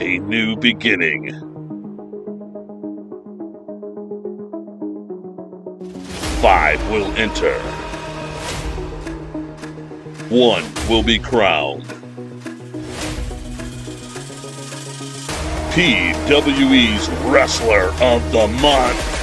a new beginning. Five will enter. One will be crowned. PWE's Wrestler of the Month.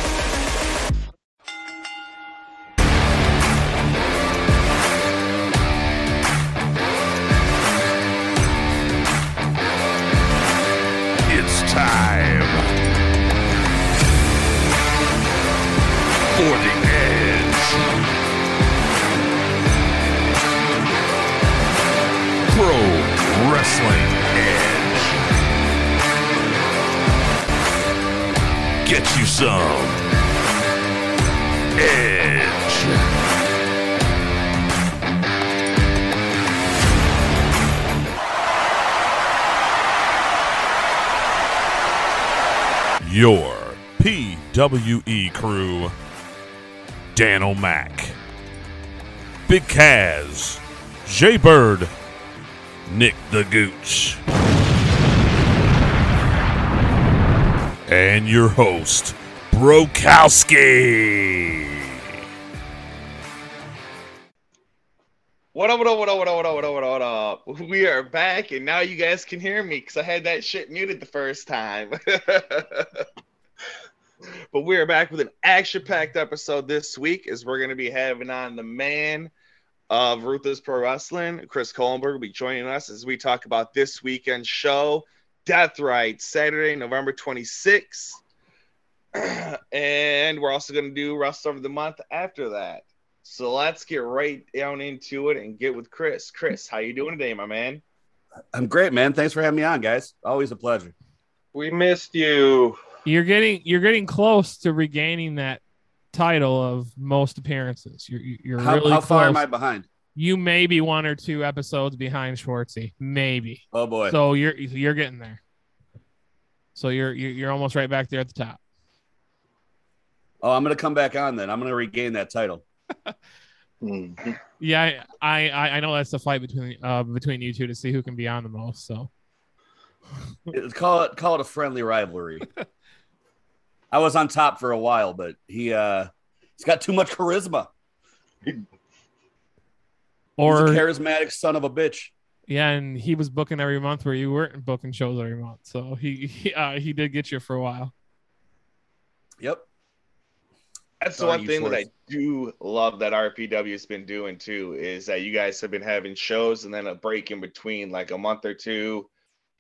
PWE crew Dan O'Mac, Big Kaz, Jay Bird, Nick the Gooch, and your host, Brokowski. What up, what up, what up, what up, what up, what up, what up, what up? We are back, and now you guys can hear me because I had that shit muted the first time. but we are back with an action-packed episode this week as we're going to be having on the man of Ruthless Pro Wrestling, Chris Kohlenberg, will be joining us as we talk about this weekend show, Death Right, Saturday, November 26th. and we're also going to do Wrestler of the Month after that. So let's get right down into it and get with Chris. Chris, how you doing today, my man? I'm great, man. Thanks for having me on, guys. Always a pleasure. We missed you. You're getting you're getting close to regaining that title of most appearances. You're you're How, really how close. far am I behind? You may be one or two episodes behind Schwartzy, maybe. Oh boy. So you're you're getting there. So you're you're you're almost right back there at the top. oh, I'm gonna come back on then. I'm gonna regain that title. Yeah, I I, I know that's the fight between uh between you two to see who can be on the most. So call it call it a friendly rivalry. I was on top for a while, but he uh he's got too much charisma. or he's a charismatic son of a bitch. yeah, and he was booking every month where you weren't booking shows every month. So he he, uh, he did get you for a while. Yep. That's the Sorry, one you thing that I do love that RPW has been doing too is that you guys have been having shows and then a break in between, like a month or two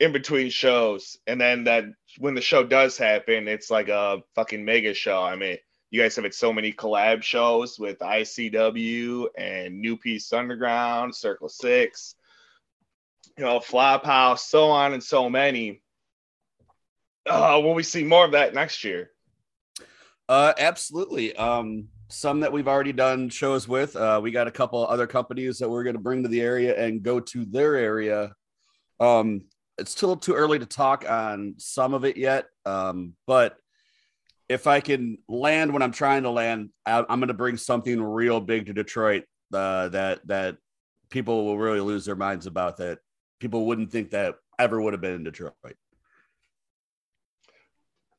in between shows. And then that when the show does happen, it's like a fucking mega show. I mean, you guys have had so many collab shows with ICW and New Peace Underground, Circle Six, you know, Flophouse, so on and so many. Uh, will we see more of that next year? Uh absolutely. Um some that we've already done shows with. Uh we got a couple other companies that we're gonna bring to the area and go to their area. Um it's still too early to talk on some of it yet. Um, but if I can land when I'm trying to land, I, I'm going to bring something real big to Detroit uh, that that people will really lose their minds about. That people wouldn't think that ever would have been in Detroit.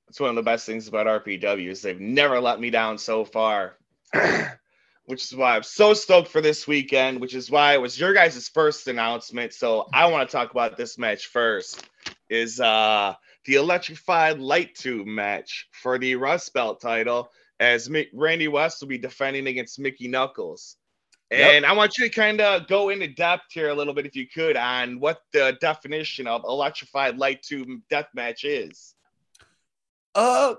It's one of the best things about RPW is they've never let me down so far, which is why I'm so stoked for this weekend. Which is why it was your guys' first announcement. So I want to talk about this match first. Is uh the electrified light tube match for the Rust Belt title, as Mick, Randy West will be defending against Mickey Knuckles. Yep. And I want you to kind of go into depth here a little bit, if you could, on what the definition of electrified light tube death match is. Uh,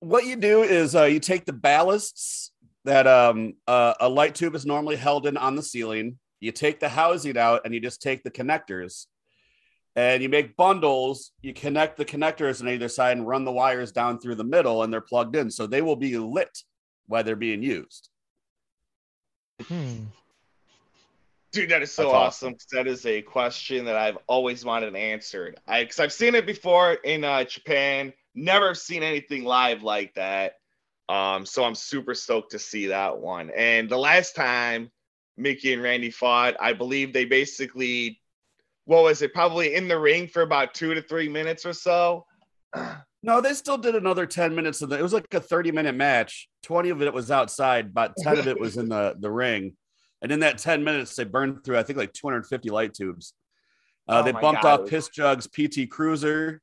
what you do is uh, you take the ballasts that um, uh, a light tube is normally held in on the ceiling. You take the housing out and you just take the connectors and you make bundles. You connect the connectors on either side and run the wires down through the middle and they're plugged in. So they will be lit while they're being used. Hmm. Dude, that is so That's awesome. 'cause That is a question that I've always wanted answered. I because I've seen it before in uh, Japan. Never seen anything live like that. Um, so I'm super stoked to see that one. And the last time Mickey and Randy fought, I believe they basically what was it? Probably in the ring for about two to three minutes or so. No, they still did another 10 minutes of the, it was like a 30 minute match. 20 of it was outside, about 10 of it was in the, the ring. And in that 10 minutes, they burned through, I think, like 250 light tubes. Uh, Oh they bumped God. off Piss Jug's PT Cruiser.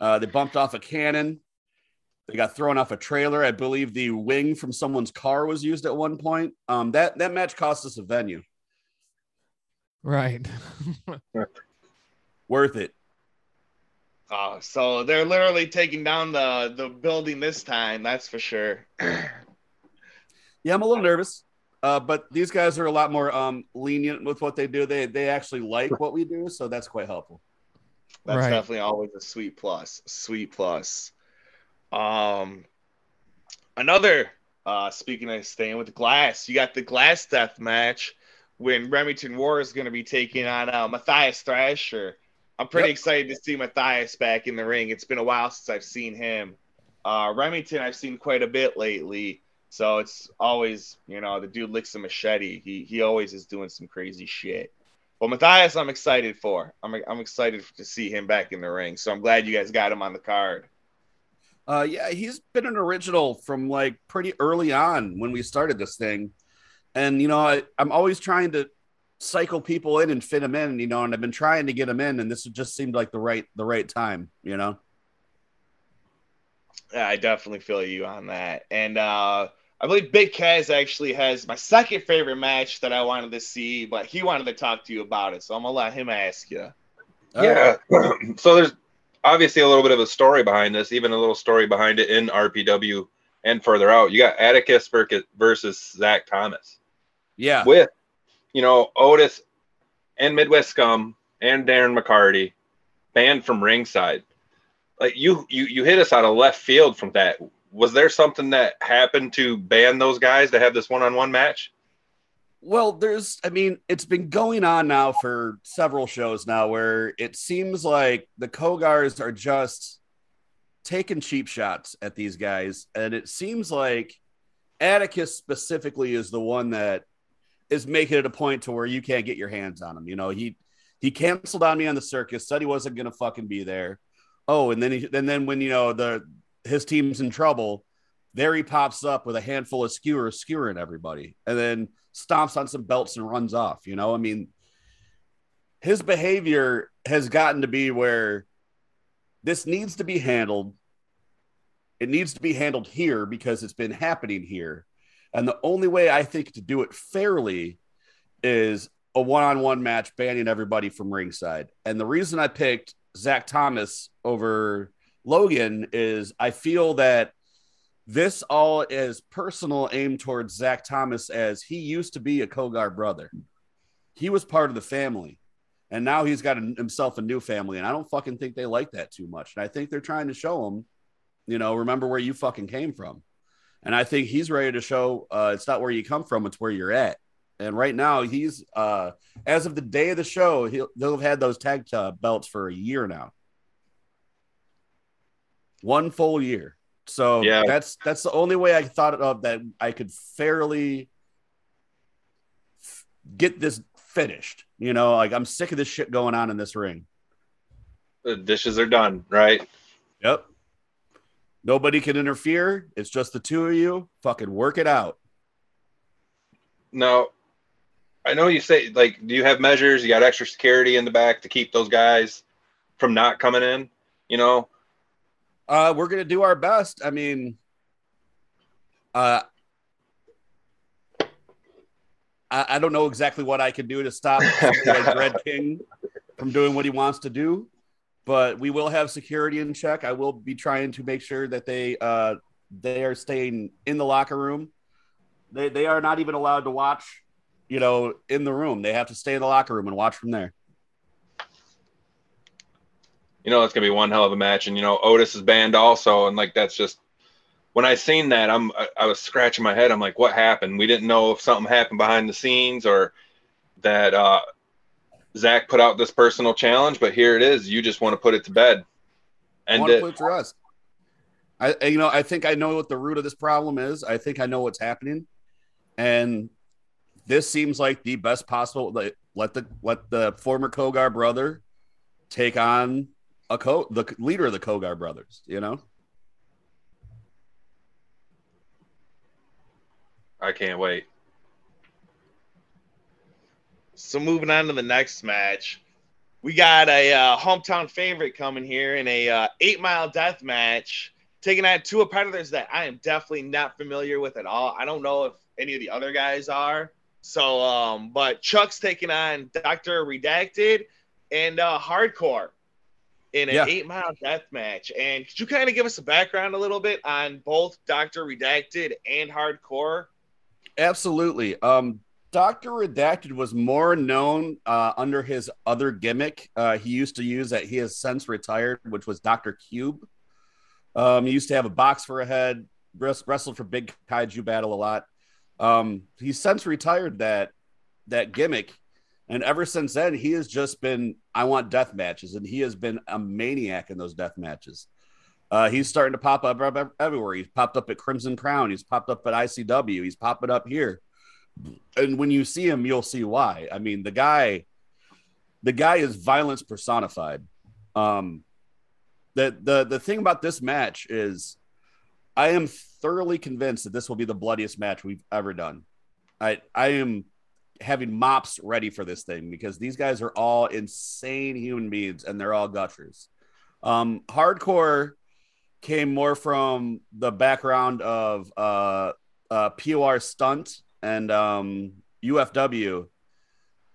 Uh, they bumped off a cannon. They got thrown off a trailer. I believe the wing from someone's car was used at one point. Um, that that match cost us a venue. Right. Worth it. Oh, so they're literally taking down the the building this time. That's for sure. Yeah, I'm a little nervous. Uh, but these guys are a lot more um, lenient with what they do. They they actually like what we do, so that's quite helpful. That's Right. definitely always a sweet plus. Sweet plus. Um, another. Uh, speaking of staying with glass, you got the glass death match when Remington War is going to be taking on uh, Matthias Thrasher. I'm pretty Yep. excited to see Matthias back in the ring. It's been a while since I've seen him. Uh, Remington, I've seen quite a bit lately. So it's always, you know, the dude licks a machete. He he always is doing some crazy shit. But Matthias, I'm excited for. I'm I'm excited to see him back in the ring. So I'm glad you guys got him on the card. Uh, yeah, he's been an original from like pretty early on when we started this thing, and you know I, I'm always trying to cycle people in and fit them in, you know, and I've been trying to get them in, and this just seemed like the right the right time, you know. Yeah, I definitely feel you on that. And uh I believe Big Kaz actually has my second favorite match that I wanted to see, but he wanted to talk to you about it. So I'm gonna let him ask you. Yeah. so there's obviously a little bit of a story behind this, even a little story behind it in RPW and further out. You got Atticus versus Zach Thomas yeah, with, you know, Otis and Midwest Scum and Darren McCarty banned from ringside. Like you, you, you hit us out of left field from that. Was there something that happened to ban those guys to have this one-on-one match? Well, there's, I mean, it's been going on now for several shows now where it seems like the Cogars are just taking cheap shots at these guys. And it seems like Atticus specifically is the one that is making it a point to where you can't get your hands on him. You know, he, he canceled on me on the circus, said he wasn't going to fucking be there. Oh, and then he, and then when, you know, the, his team's in trouble, there he pops up with a handful of skewers skewering everybody and then stomps on some belts and runs off. You know, I mean, his behavior has gotten to be where this needs to be handled. It needs to be handled here because it's been happening here. And the only way I think to do it fairly is a one on one match banning everybody from ringside. And the reason I picked Zach Thomas over Logan is I feel that this all is personal aimed towards Zach Thomas as he used to be a Cogar brother. He was part of the family. And now he's got a, himself a new family. And I don't fucking think they like that too much. And I think they're trying to show him, you know, remember where you fucking came from. And I think he's ready to show uh, it's not where you come from, it's where you're at. And right now, he's, uh, as of the day of the show, he'll, they'll have had those tag uh, belts for a year now. One full year. So Yeah. that's that's the only way I thought of that I could fairly f- get this finished. You know, like I'm sick of this shit going on in this ring. The dishes are done, right? Yep. Nobody can interfere. It's just the two of you. Fucking work it out. Now, I know you say like, do you have measures? You got extra security in the back to keep those guys from not coming in. You know, Uh, we're gonna do our best. I mean, uh, I, I don't know exactly what I can do to stop Red King from doing what he wants to do, but we will have security in check. I will be trying to make sure that they uh they are staying in the locker room. They they are not even allowed to watch, you know, in the room. They have to stay in the locker room and watch from there. You know it's gonna be one hell of a match, and you know Otis is banned also, and like that's just when I seen that, I'm I, I was scratching my head. I'm like, what happened? We didn't know if something happened behind the scenes or that uh, Zach put out this personal challenge, but here it is. You just want to put it to bed. And it, put it to rest. I, you know, I think I know what the root of this problem is. I think I know what's happening, and this seems like the best possible. Like let the let the former Cogar brother take on a co the leader of the Cogar brothers. You know, I can't wait. So moving on to the next match, we got a uh, hometown favorite coming here in a uh, eight mile death match, taking on two competitors that I am definitely not familiar with at all. I don't know if any of the other guys are. So, um, but Chuck's taking on Doctor Redacted and uh, Hardcore in an Yeah. eight mile death match. And could you kind of give us a background a little bit on both Doctor Redacted and Hardcore? absolutely. Um, Doctor Redacted was more known uh, under his other gimmick uh, he used to use that he has since retired, which was Doctor Cube. Um, he used to have a box for a head, wrest- wrestled for Big Kaiju Battle a lot. Um, he's since retired that that gimmick, and ever since then, he has just been I want death matches, and he has been a maniac in those death matches. Uh, he's starting to pop up ev- everywhere. He's popped up at Crimson Crown. He's popped up at ICW. He's popping up here, and when you see him, you'll see why. I mean, the guy, the guy is violence personified. Um, the the the thing about this match is, I am thoroughly convinced that this will be the bloodiest match we've ever done. I I am having mops ready for this thing because these guys are all insane human beings and they're all gushers. Um, hardcore came more from the background of uh, uh, POR stunt and um, UFW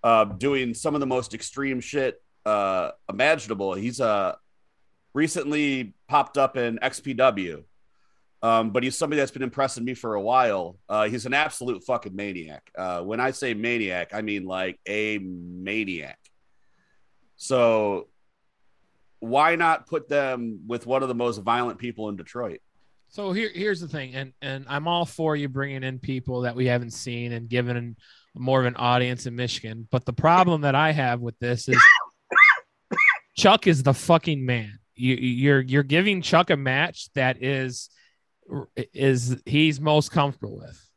uh, doing some of the most extreme shit uh, imaginable. He's uh, recently popped up in XPW, um, but he's somebody that's been impressing me for a while. Uh, he's an absolute fucking maniac. Uh, when I say maniac, I mean like a maniac. So why not put them with one of the most violent people in Detroit? So here, here's the thing, and and I'm all for you bringing in people that we haven't seen and giving more of an audience in Michigan. But the problem that I have with this is Chuck is the fucking man. You, you're you're giving Chuck a match that is is he's most comfortable with,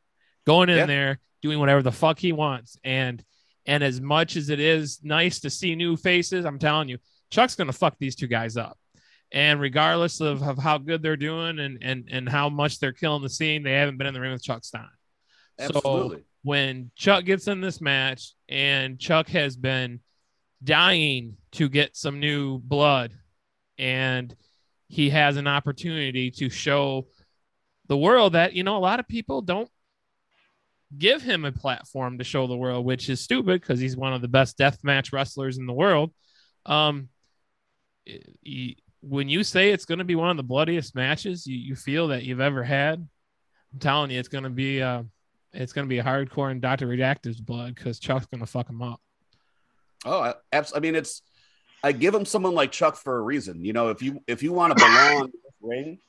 going in Yeah. there doing whatever the fuck he wants, and and as much as it is nice to see new faces, I'm telling you, Chuck's gonna fuck these two guys up and regardless of, of how good they're doing and, and and how much they're killing the scene, they haven't been in the ring with Chuck Stein. Absolutely. So when Chuck gets in this match and Chuck has been dying to get some new blood and he has an opportunity to show the world that you know a lot of people don't give him a platform to show the world which is stupid because he's one of the best death match wrestlers in the world um y- when you say it's going to be one of the bloodiest matches you, you feel that you've ever had i'm telling you it's going to be uh it's going to be hardcore and dr redactive's blood because chuck's going to fuck him up Oh, I, I mean, it's I give him someone like Chuck for a reason. You know, if you if you want to belong in this ring,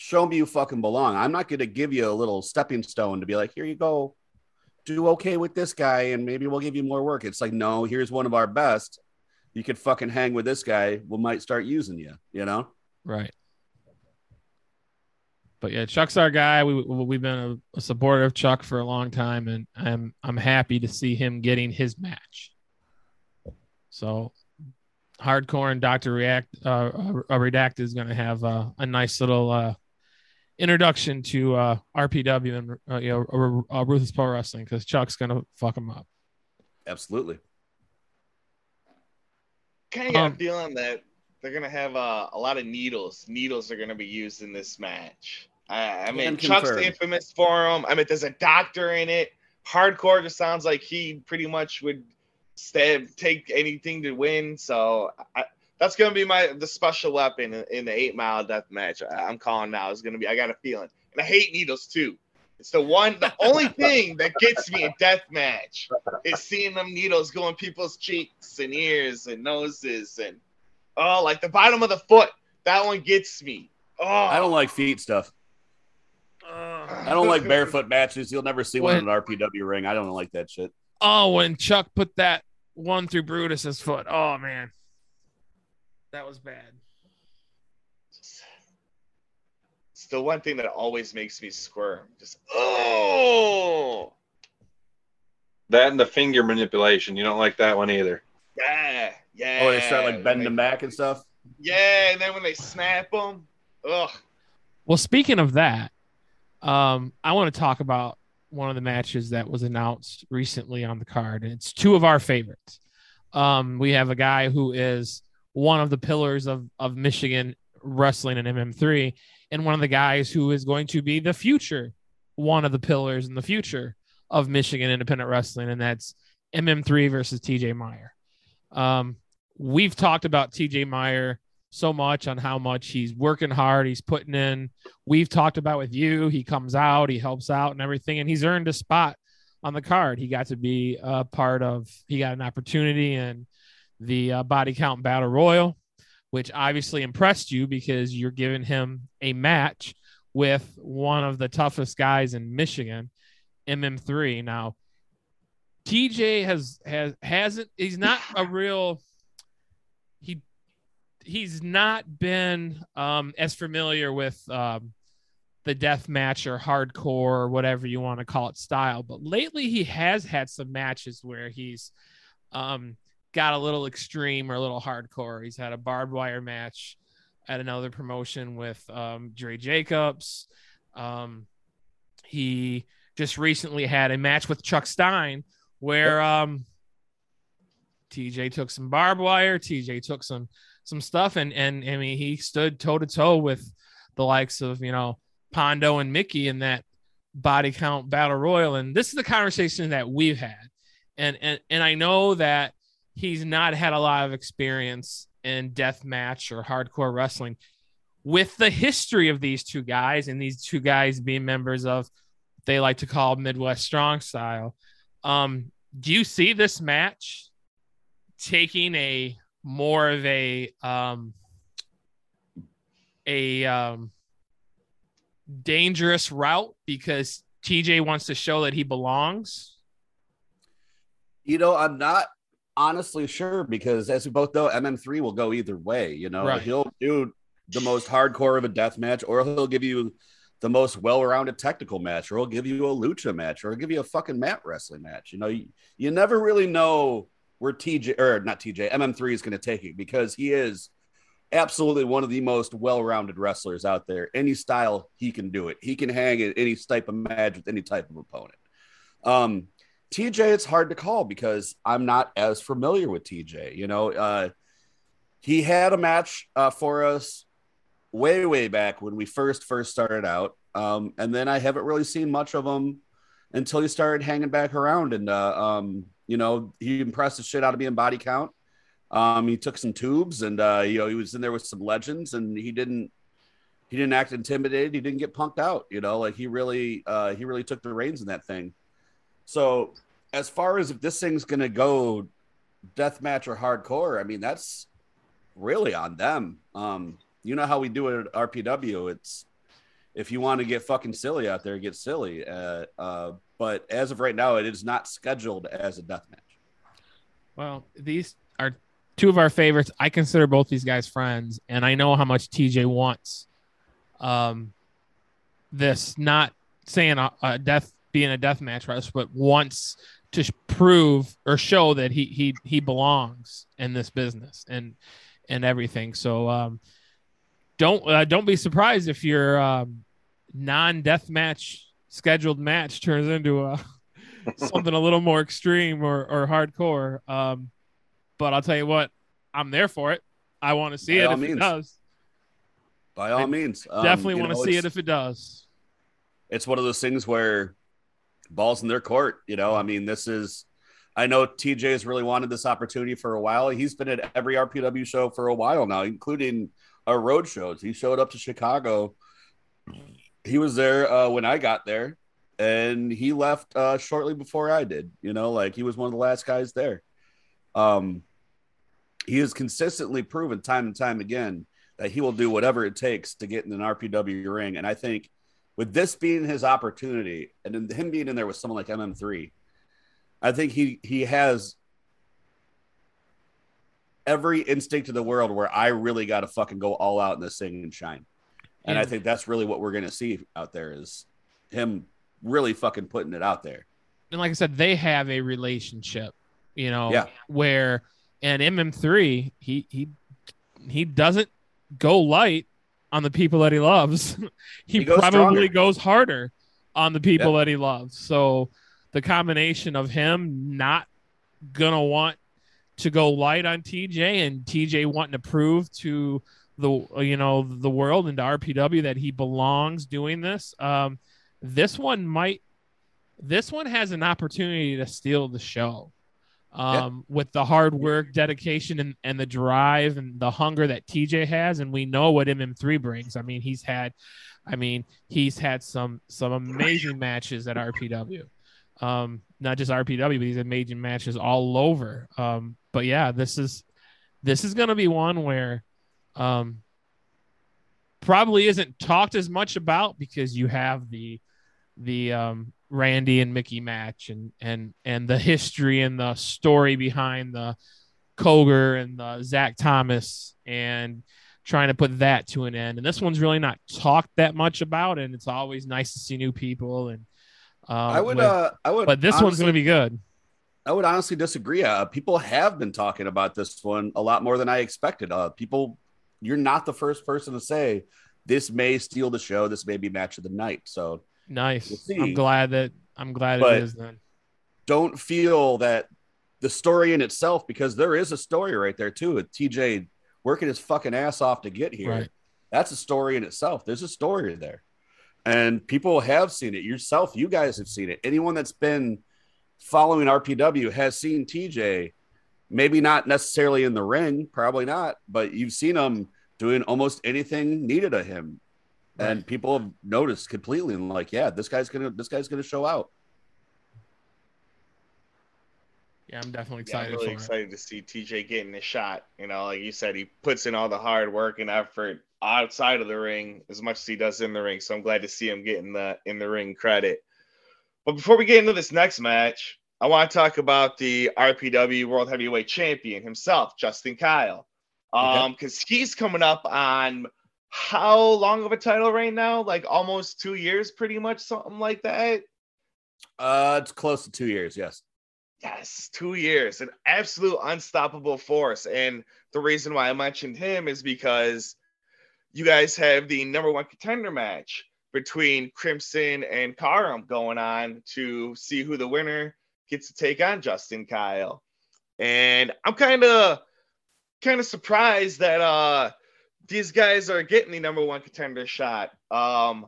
show me you fucking belong. I'm not going to give you a little stepping stone to be like, here you go, do okay with this guy, and maybe we'll give you more work. It's like, no, here's one of our best. You could fucking hang with this guy. We might start using you. You know. Right. But yeah, Chuck's our guy. We we- we've been a, a supporter of Chuck for a long time, and I'm I'm happy to see him getting his match. So, hardcore and Doctor React uh, uh, Redact is going to have uh, a nice little uh, introduction to uh, RPW and uh, you know uh, Ruthless Pro Wrestling because Chuck's going to fuck him up. Absolutely. kind of got Um, a feeling that they're gonna have uh, a lot of needles. Needles are gonna be used in this match. I, I mean, Chuck's confirm. infamous for him. I mean, there's a doctor in it. Hardcore just sounds like he pretty much would stab, take anything to win. So I, that's gonna be my the special weapon in, in the eight mile death match. I, I'm calling now is gonna be. I got a feeling, and I hate needles too. It's the one, the only thing that gets me a death match is seeing them needles go in people's cheeks and ears and noses and oh, like the bottom of the foot. That one gets me. Oh, I don't like feet stuff. I don't like barefoot matches. You'll never see one in an RPW ring. I don't like that shit. Oh, when Chuck put that one through Brutus's foot. Oh man, that was bad. It's the one thing that always makes me squirm. Just oh. That and the finger manipulation. You don't like that one either. Yeah, yeah. Oh, they start like bending they- them back and stuff. Yeah, and then when they snap them, ugh. Well, speaking of that, um, I want to talk about one of the matches that was announced recently on the card, and it's two of our favorites. Um, we have a guy who is one of the pillars of of Michigan wrestling and MM3, and one of the guys who is going to be the future, one of the pillars in the future of Michigan independent wrestling, and that's MM3 versus TJ Meyer. Um, we've talked about TJ Meyer so much on how much he's working hard, he's putting in. We've talked about with you, he comes out, he helps out and everything, and he's earned a spot on the card. He got to be a part of, he got an opportunity in the uh, body count battle royal, which obviously impressed you because you're giving him a match with one of the toughest guys in Michigan, MM3. Now, TJ has has hasn't he's not a real he he's not been um as familiar with um the death match or hardcore or whatever you want to call it style but lately he has had some matches where he's um got a little extreme or a little hardcore. He's had a barbed wire match at another promotion with um Dre Jacobs. Um he just recently had a match with Chuck Stein where um TJ took some barbed wire, TJ took some some stuff and and I mean he stood toe to toe with the likes of, you know, Pondo and Mickey in that body count battle royal. And this is the conversation that we've had. And and and I know that he's not had a lot of experience in death match or hardcore wrestling with the history of these two guys and these two guys being members of they like to call Midwest Strong Style. Um, do you see this match taking a more of a um, a um, dangerous route because TJ wants to show that he belongs? You know, I'm not honestly sure because as we both know, MM3 will go either way. You know, Right. he'll do the most hardcore of a death match, or he'll give you the most well-rounded technical match, or he'll give you a lucha match, or he'll give you a fucking mat wrestling match. You know, you, you never really know where TJ or not TJ MM3 is going to take it because he is absolutely one of the most well-rounded wrestlers out there. Any style he can do it. He can hang at any type of match with any type of opponent. Um, TJ, it's hard to call because I'm not as familiar with TJ. You know, uh, he had a match uh, for us way, way back when we first first started out, um, and then I haven't really seen much of him until he started hanging back around. And uh, um, you know, he impressed the shit out of me in body count. Um, he took some tubes, and uh, you know, he was in there with some legends, and he didn't. He didn't act intimidated. He didn't get punked out. You know, like he really, uh, he really took the reins in that thing. So as far as if this thing's gonna go death match or hardcore, I mean that's really on them. Um, you know how we do it at RPW. It's if you want to get fucking silly out there, get silly. Uh, uh, but as of right now, it is not scheduled as a death match. Well, these are two of our favorites. I consider both these guys friends, and I know how much TJ wants um, this. Not saying a, a death being a death match wrestler, but wants to prove or show that he he he belongs in this business and and everything. So um, don't uh, don't be surprised if your um, non-death match scheduled match turns into a something a little more extreme or, or hardcore. Um, but I'll tell you what, I'm there for it. I want to see By it if it does. By all I means, Um, Definitely want to see it if it does. it's one of those things where balls in their court. You know, I mean, this is. I know TJ has really wanted this opportunity for a while. He's been at every RPW show for a while now, including our road shows. He showed up to Chicago. He was there uh, when I got there, and he left uh, shortly before I did. You know, like he was one of the last guys there. Um, he has consistently proven time and time again that he will do whatever it takes to get in an RPW ring, and I think with this being his opportunity and then him being in there with someone like MM3, I think he he has every instinct in the world where I really got to fucking go all out in this thing and shine. And I think that's really what we're going to see out there is him really fucking putting it out there. and like I said, they have a relationship, you know, Yeah. where and MM3 he he he doesn't go light on the people that he loves. he, He goes probably stronger. goes harder on the people that he loves. So the combination of him not gonna want to go light on TJ and TJ wanting to prove to the you know the world and to RPW that he belongs doing this. Um, this one might this one has an opportunity to steal the show. Um, with the hard work, dedication, and, and the drive and the hunger that TJ has, and we know what MM3 brings. I mean, he's had, I mean, he's had some some amazing matches at RPW. Um, not just RPW, but he's had amazing matches all over. Um, but yeah, this is this is gonna be one where um probably isn't talked as much about because you have the the um Randy and Mickey match and and and the history and the story behind the Cogar and the Zach Thomas and trying to put that to an end. And this one's really not talked that much about, and it's always nice to see new people. And um, I would, with- uh, I would, but this one's going to be good. I would honestly disagree. Uh, people have been talking about this one a lot more than I expected. Uh, people, you're not the first person to say this may steal the show. This may be match of the night. So Nice. We'll. I'm glad that I'm glad But- it is then. don't feel that the story in itself, because there is a story right there too. With TJ working his fucking ass off to get here. Right. That's a story in itself. There's a story there, and people have seen it. Yourself, you guys have seen it. Anyone that's been following RPW has seen TJ. Maybe not necessarily in the ring, probably not, but you've seen him doing almost anything needed of him, and people have noticed completely and like, yeah, this guy's gonna this guy's gonna show out. Yeah, I'm definitely Yeah, I'm excited really for it. excited to see TJ getting a shot. You know, like you said, he puts in all the hard work and effort outside of the ring as much as he does in the ring. So I'm glad to see him getting the in the ring credit. But before we get into this next match, I want to talk about the RPW World Heavyweight Champion himself, Justin Kyle. Um, because he's coming up on how long of a title right now? Like almost two years, pretty much, something like that. Uh, it's close to two years. Yes. Yes, two years, an absolute unstoppable force. And the reason why I mentioned him is because you guys have the number one contender match between Crimson and Karam going on to see who the winner gets to take on Justin Kyle. And I'm kind of kind of surprised that uh these guys are getting the number one contender shot. Um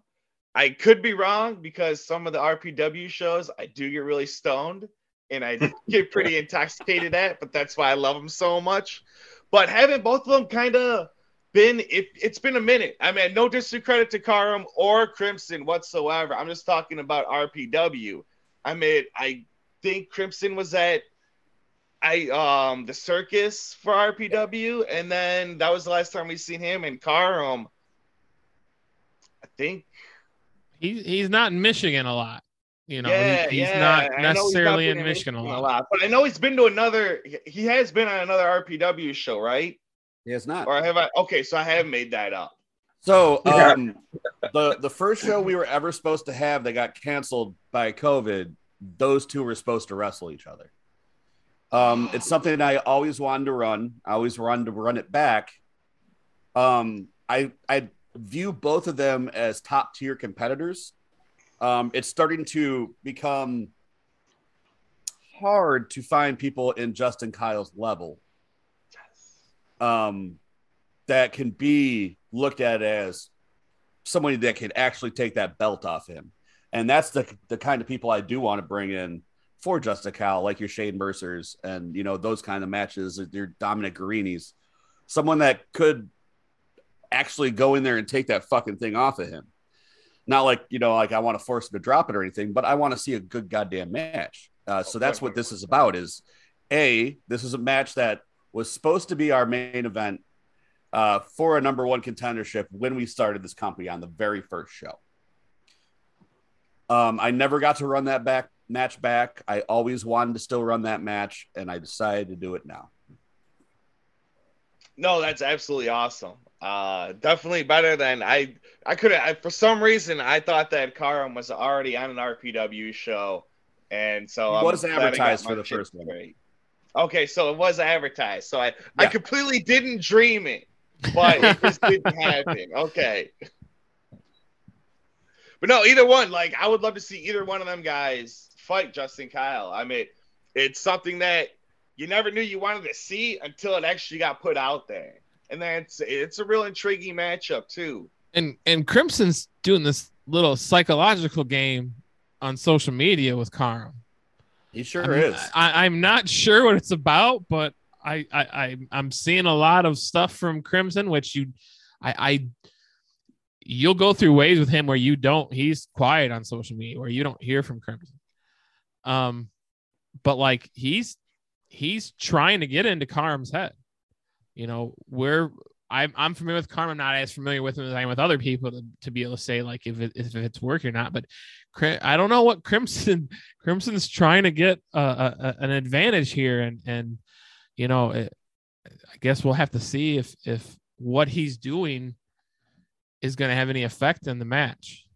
I could be wrong because some of the RPW shows I do get really stoned and I get pretty intoxicated at, but that's why I love them so much. But having both of them kind of been it, it's been a minute. I mean, no discredit to Karam or Crimson whatsoever. I'm just talking about RPW. I mean, I think Crimson was at I um the circus for RPW, and then that was the last time we seen him in Karam. I think He, he's not in Michigan a lot. You know, he- yeah, he's yeah. not I know he's necessarily been in Michigan a lot. lot, but I know he's been to another. He has been on another RPW show, right? He has not. Or have I? Okay, so I have made that up. So um, the the first show we were ever supposed to have that got canceled by COVID, those two were supposed to wrestle each other. Um, it's something I always wanted to run. I always wanted to run it back. Um, I I view both of them as top tier competitors. Um, it's starting to become hard to find people in Justin Kyle's level um, that can be looked at as somebody that can actually take that belt off him. And that's the the kind of people I do want to bring in for Justin Kyle, like your Shane Mercers and you know those kind of matches, your Dominic Garrini's, someone that could actually go in there and take that fucking thing off of him. Not like you know, like I want to force him to drop it or anything, but I want to see a good goddamn match. Uh, so that's what this is about. Is a this is a match that was supposed to be our main event uh, for a number one contendership when we started this company on the very first show. Um, I never got to run that back match back. I always wanted to still run that match, and I decided to do it now. No, that's absolutely awesome. Uh, definitely better than I. I could have for some reason I thought that Karam was already on an RPW show, and so It was advertised for the first one. straight. Okay, so it was advertised. So I I completely didn't dream it, but it just didn't happen. Okay. But no, either one. Like I would love to see either one of them guys fight Justin Kyle. I mean, it's something that you never knew you wanted to see until it actually got put out there, and that's it's a real intriguing matchup too. and and Crimson's doing this little psychological game on social media with Karam. He sure I'm, is. I, I'm not sure what it's about, but I, I, I I'm seeing a lot of stuff from Crimson, which you, I, I, you'll go through waves with him where you don't. He's quiet on social media, where you don't hear from Crimson. Um, but like he's he's trying to get into Carm's head. You know, we're I'm I'm familiar with Carm. I'm not as familiar with him as I am with other people to, to be able to say like if it, if it's working or not. But I don't know what Crimson Crimson's trying to get a, a, an advantage here, and and you know, it, I guess we'll have to see if if what he's doing is going to have any effect in the match.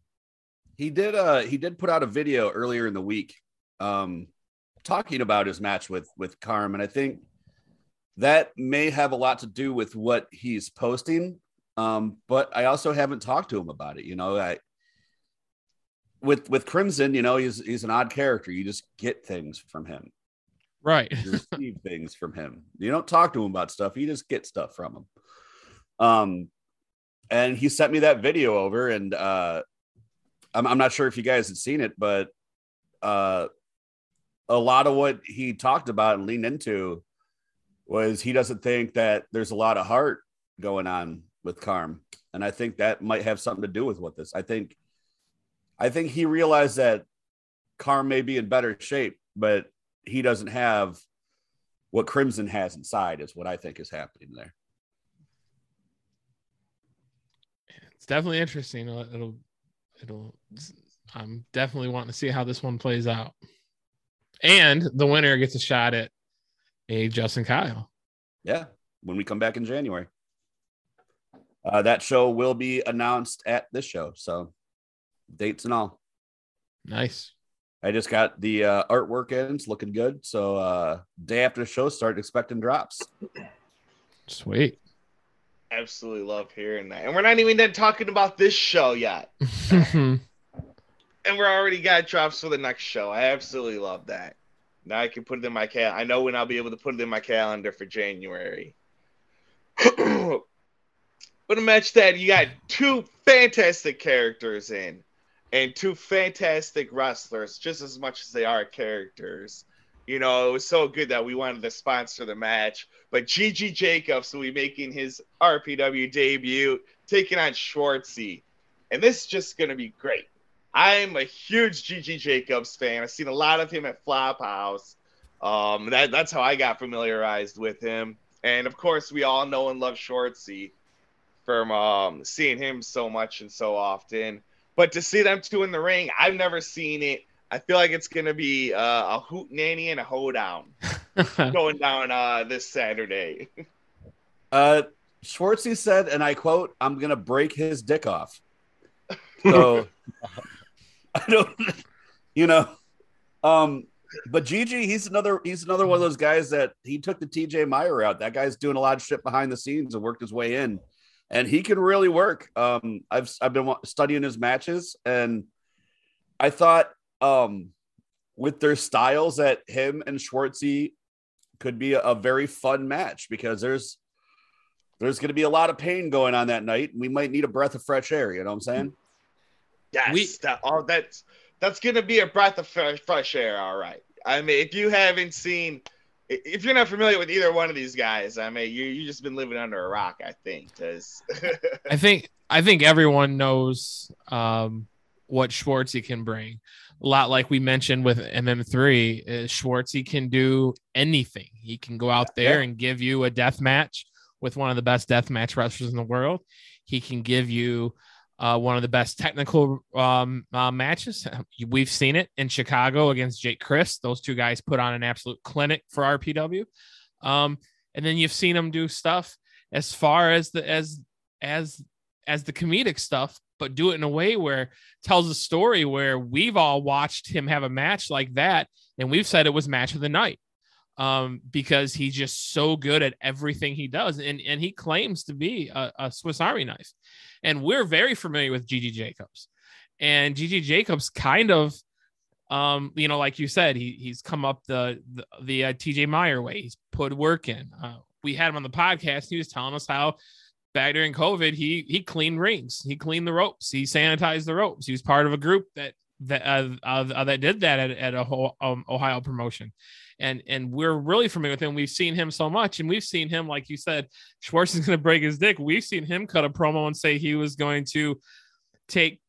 he did uh he did put out a video earlier in the week um talking about his match with with Carm and I think that may have a lot to do with what he's posting um but I also haven't talked to him about it you know I with with Crimson you know he's he's an odd character you just get things from him Right. you receive things from him. You don't talk to him about stuff. You just get stuff from him. Um, and he sent me that video over, and uh, I'm, I'm not sure if you guys had seen it, but uh, a lot of what he talked about and leaned into was he doesn't think that there's a lot of heart going on with Carm, and I think that might have something to do with what this. I think, I think he realized that Carm may be in better shape, but he doesn't have what Crimson has inside, is what I think is happening there. it's definitely interesting. It'll, it'll, it'll, I'm definitely wanting to see how this one plays out. And the winner gets a shot at a Justin Kyle. Yeah, when we come back in January. Uh, that show will be announced at this show. So dates and all. Nice. I just got the uh, artwork in. It's looking good. So uh, day after the show, start expecting drops. Sweet. Absolutely love hearing that, and we're not even done talking about this show yet. and we're already got drops for the next show. I absolutely love that. Now I can put it in my cal. I know when I'll be able to put it in my calendar for January. but a match that you got two fantastic characters in, and two fantastic wrestlers, just as much as they are characters. You know, it was so good that we wanted to sponsor the match. But Gigi Jacobs will be making his RPW debut, taking on Schwartzy. And this is just going to be great. I'm a huge Gigi Jacobs fan. I've seen a lot of him at Flophouse. Um, that, that's how I got familiarized with him. And of course, we all know and love Schwartzy from um, seeing him so much and so often. But to see them two in the ring, I've never seen it. I feel like it's going to be uh, a hoot nanny and a hoedown going down uh, this Saturday. Uh, Schwartzy said, and I quote, I'm going to break his dick off. So I don't, you know, um, but Gigi, he's another, he's another one of those guys that he took the TJ Meyer out. That guy's doing a lot of shit behind the scenes and worked his way in, and he can really work. Um, I've, I've been studying his matches, and I thought, um, with their styles, that him and Schwartzy could be a, a very fun match because there's there's going to be a lot of pain going on that night. We might need a breath of fresh air. You know what I'm saying? Yes, We- that, oh, that's that's gonna be a breath of fresh, fresh air. All right. I mean, if you haven't seen, if you're not familiar with either one of these guys, I mean, you you just been living under a rock, I think, because I think I think everyone knows um, what Schwartzy can bring. A lot like we mentioned with MM3, is Schwartzy can do anything. He can go out there Yeah. and give you a death match with one of the best death match wrestlers in the world. He can give you uh, one of the best technical um, uh, matches. We've seen it in Chicago against Jake Crist. Those two guys put on an absolute clinic for RPW. Um, and then you've seen him do stuff as far as the as as as the comedic stuff but do it in a way where tells a story where we've all watched him have a match like that, and we've said it was match of the night um, because he's just so good at everything he does, and and he claims to be a, a Swiss Army knife, and we're very familiar with Gigi Jacobs, and Gigi Jacobs kind of um, you know, like you said, he he's come up the the, the uh, TJ Meyer way. He's put work in. Uh, we had him on the podcast. He was telling us how back during COVID, he he cleaned rings, he cleaned the ropes, he sanitized the ropes. He was part of a group that that uh, uh, that did that at, at a whole, um, Ohio promotion, and and we're really familiar with him. We've seen him so much, and we've seen him, like you said, Schwartz is going to break his dick. We've seen him cut a promo and say he was going to take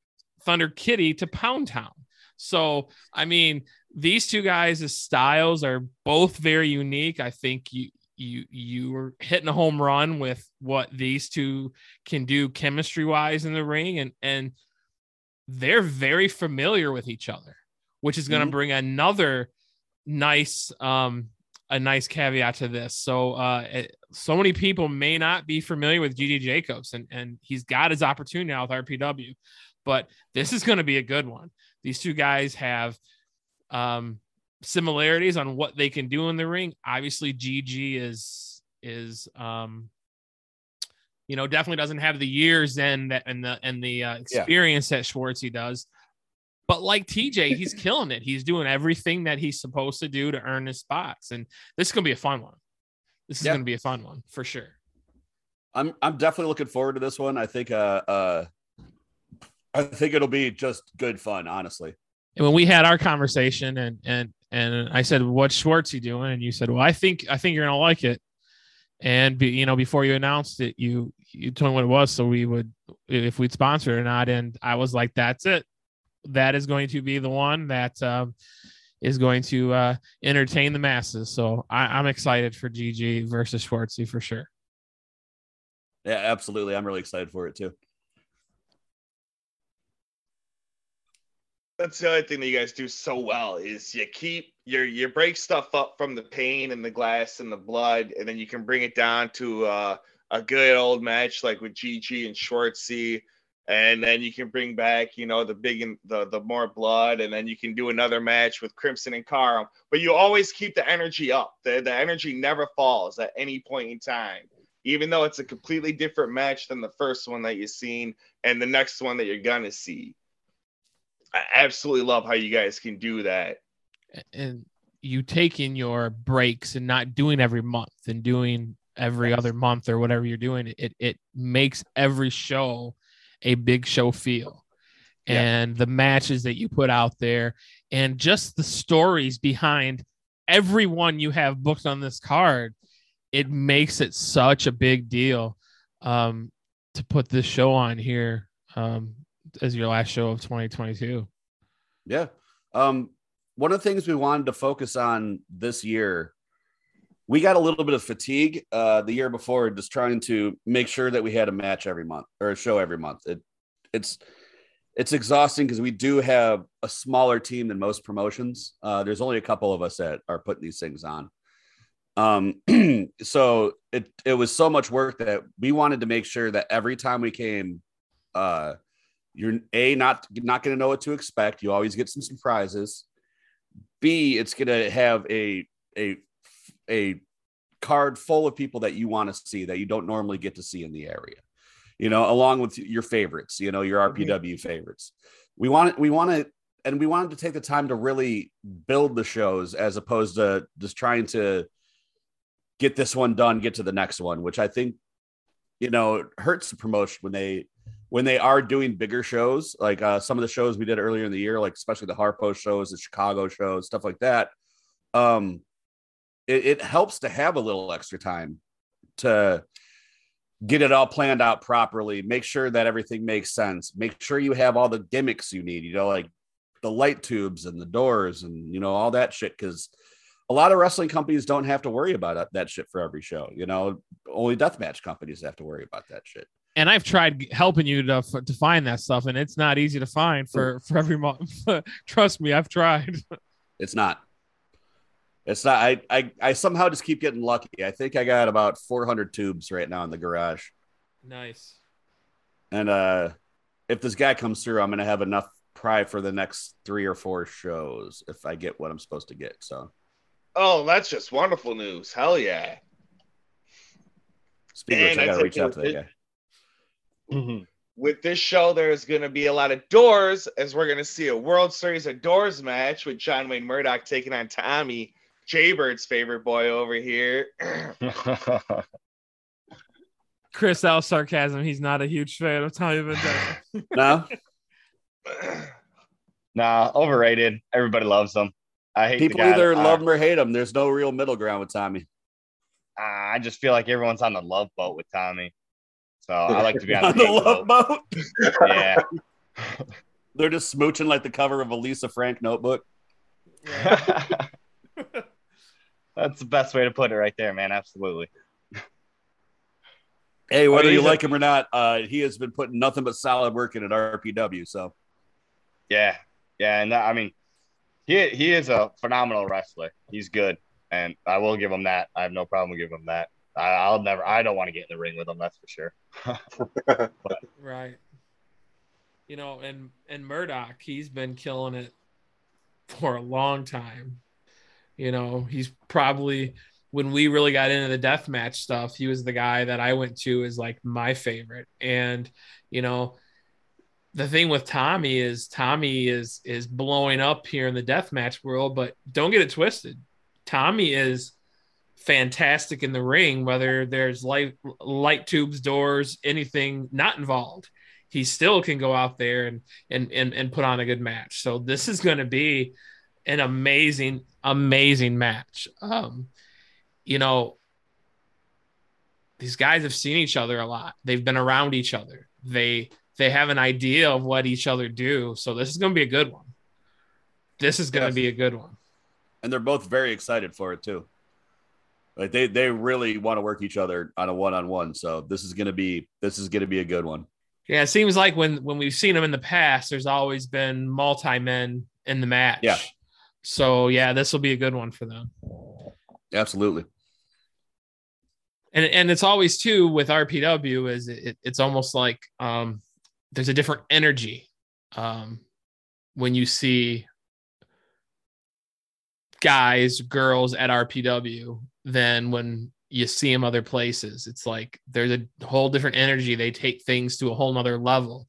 Thunder Kitty to Pound Town. So I mean, these two guys' styles are both very unique. I think you you you were hitting a home run with what these two can do chemistry wise in the ring and and they're very familiar with each other which is going to mm-hmm. bring another nice um a nice caveat to this so uh it, so many people may not be familiar with Gigi Jacobs and and he's got his opportunity now with RPW but this is going to be a good one these two guys have um similarities on what they can do in the ring. Obviously, GG is is um you know definitely doesn't have the years and that and the and the uh, experience yeah. that Schwartzy does. But like TJ, he's killing it. He's doing everything that he's supposed to do to earn his spots, and this is gonna be a fun one. This is gonna be a fun one for sure. I'm I'm definitely looking forward to this one. I think uh uh I think it'll be just good fun, honestly. And when we had our conversation and and and I said, "What's Schwartzy doing?" And you said, "Well, I think I think you're gonna like it." And be, you know, before you announced it, you you told me what it was, so we would if we'd sponsor it or not. And I was like, "That's it. That is going to be the one that um, is going to uh, entertain the masses." So I, I'm excited for GG versus Schwartzy for sure. Yeah, absolutely. I'm really excited for it too. that's the other thing that you guys do so well is you keep your you break stuff up from the pain and the glass and the blood, and then you can bring it down to uh, a good old match like with GG and Schwartzy, and then you can bring back you know the big and the the more blood, and then you can do another match with Crimson and Karam. But you always keep the energy up. The the energy never falls at any point in time even though it's a completely different match than the first one that you've seen and the next one that you're gonna see. I absolutely love how you guys can do that. And you taking your breaks and not doing every month and doing every other month or whatever you're doing, it it makes every show a big show feel. Yeah. And the matches that you put out there and just the stories behind everyone you have booked on this card, it makes it such a big deal um, to put this show on here um, as your last show of 2022. Yeah. Um, one of the things we wanted to focus on this year, we got a little bit of fatigue uh, the year before, just trying to make sure that we had a match every month or a show every month. It, it's it's exhausting because we do have a smaller team than most promotions. Uh, there's only a couple of us that are putting these things on. Um, so it it was so much work that we wanted to make sure that every time we came, uh, you're a not not going to know what to expect. You always get some surprises. B, it's going to have a a a card full of people that you want to see that you don't normally get to see in the area. You know, along with your favorites. You know, your RPW mm-hmm. favorites. We want we want to and we wanted to take the time to really build the shows as opposed to just trying to get this one done, get to the next one, which I think you know hurts the promotion when they when they are doing bigger shows, like uh, some of the shows we did earlier in the year, like especially the Harpo shows, the Chicago shows, stuff like that, um, it, it helps to have a little extra time to get it all planned out properly, make sure that everything makes sense, make sure you have all the gimmicks you need, you know, like the light tubes and the doors and you know all that shit because a lot of wrestling companies don't have to worry about that shit for every show. You know, only deathmatch companies have to worry about that shit and I've tried helping you to to find that stuff, and it's not easy to find for for every month. Trust me, I've tried. It's not. It's not. I, I I somehow just keep getting lucky. I think I got about 400 tubes right now in the garage. Nice. And uh, if this guy comes through, I'm gonna have enough pride for the next three or four shows if I get what I'm supposed to get. So Oh, that's just wonderful news. Hell yeah. speaking of which, I I gotta think reach out to that it- guy. With this show, there's going to be a lot of doors as we're going to see a World Series of Doors match with John Wayne Murdoch taking on Tommy, Jaybird's favorite boy over here. Chris L sarcasm. He's not a huge fan of Tommy Vendetta. No, nah, overrated. Everybody loves him. I hate people either that- love him or hate him. There's no real middle ground with Tommy. Uh, I just feel like everyone's on the love boat with Tommy. So I like to be on, On the, the love boat. boat, Yeah. they're just smooching like the cover of a Lisa Frank notebook. That's the best way to put it right there, man. Absolutely. Hey, whether mean, you he's a- like him or not, uh, he has been putting nothing but solid work in at RPW. So Yeah. Yeah. And I mean, he, he is a phenomenal wrestler. He's good. And I will give him that. I have no problem giving him that. I, I'll never, I don't want to get in the ring with him. That's for sure. Right. You know, and and Murdoch, he's been killing it for a long time. You know, he's probably when we really got into the death match stuff, he was the guy that I went to as like my favorite. And you know, the thing with Tommy is Tommy is is blowing up here in the death match world, but don't get it twisted. Tommy is fantastic in the ring, whether there's light light tubes, doors, anything not involved. He still can go out there and and and, and put on a good match. So this is going to be an amazing, amazing match. Um, you know, these guys have seen each other a lot. They've been around each other. They they have an idea of what each other do. So this is going to be a good one. This is going to Yes. be a good one. and they're both very excited for it too. Like they they really want to work each other on a one on one. So this is gonna be this is gonna be a good one. Yeah, it seems like when when we've seen them in the past, there's always been multi men in the match. Yeah. So yeah, this will be a good one for them. Absolutely. And and it's always too with RPW is it, it's almost like um there's a different energy um when you see guys, girls at RPW than when you see them other places. It's like there's a whole different energy. They take things to a whole nother level.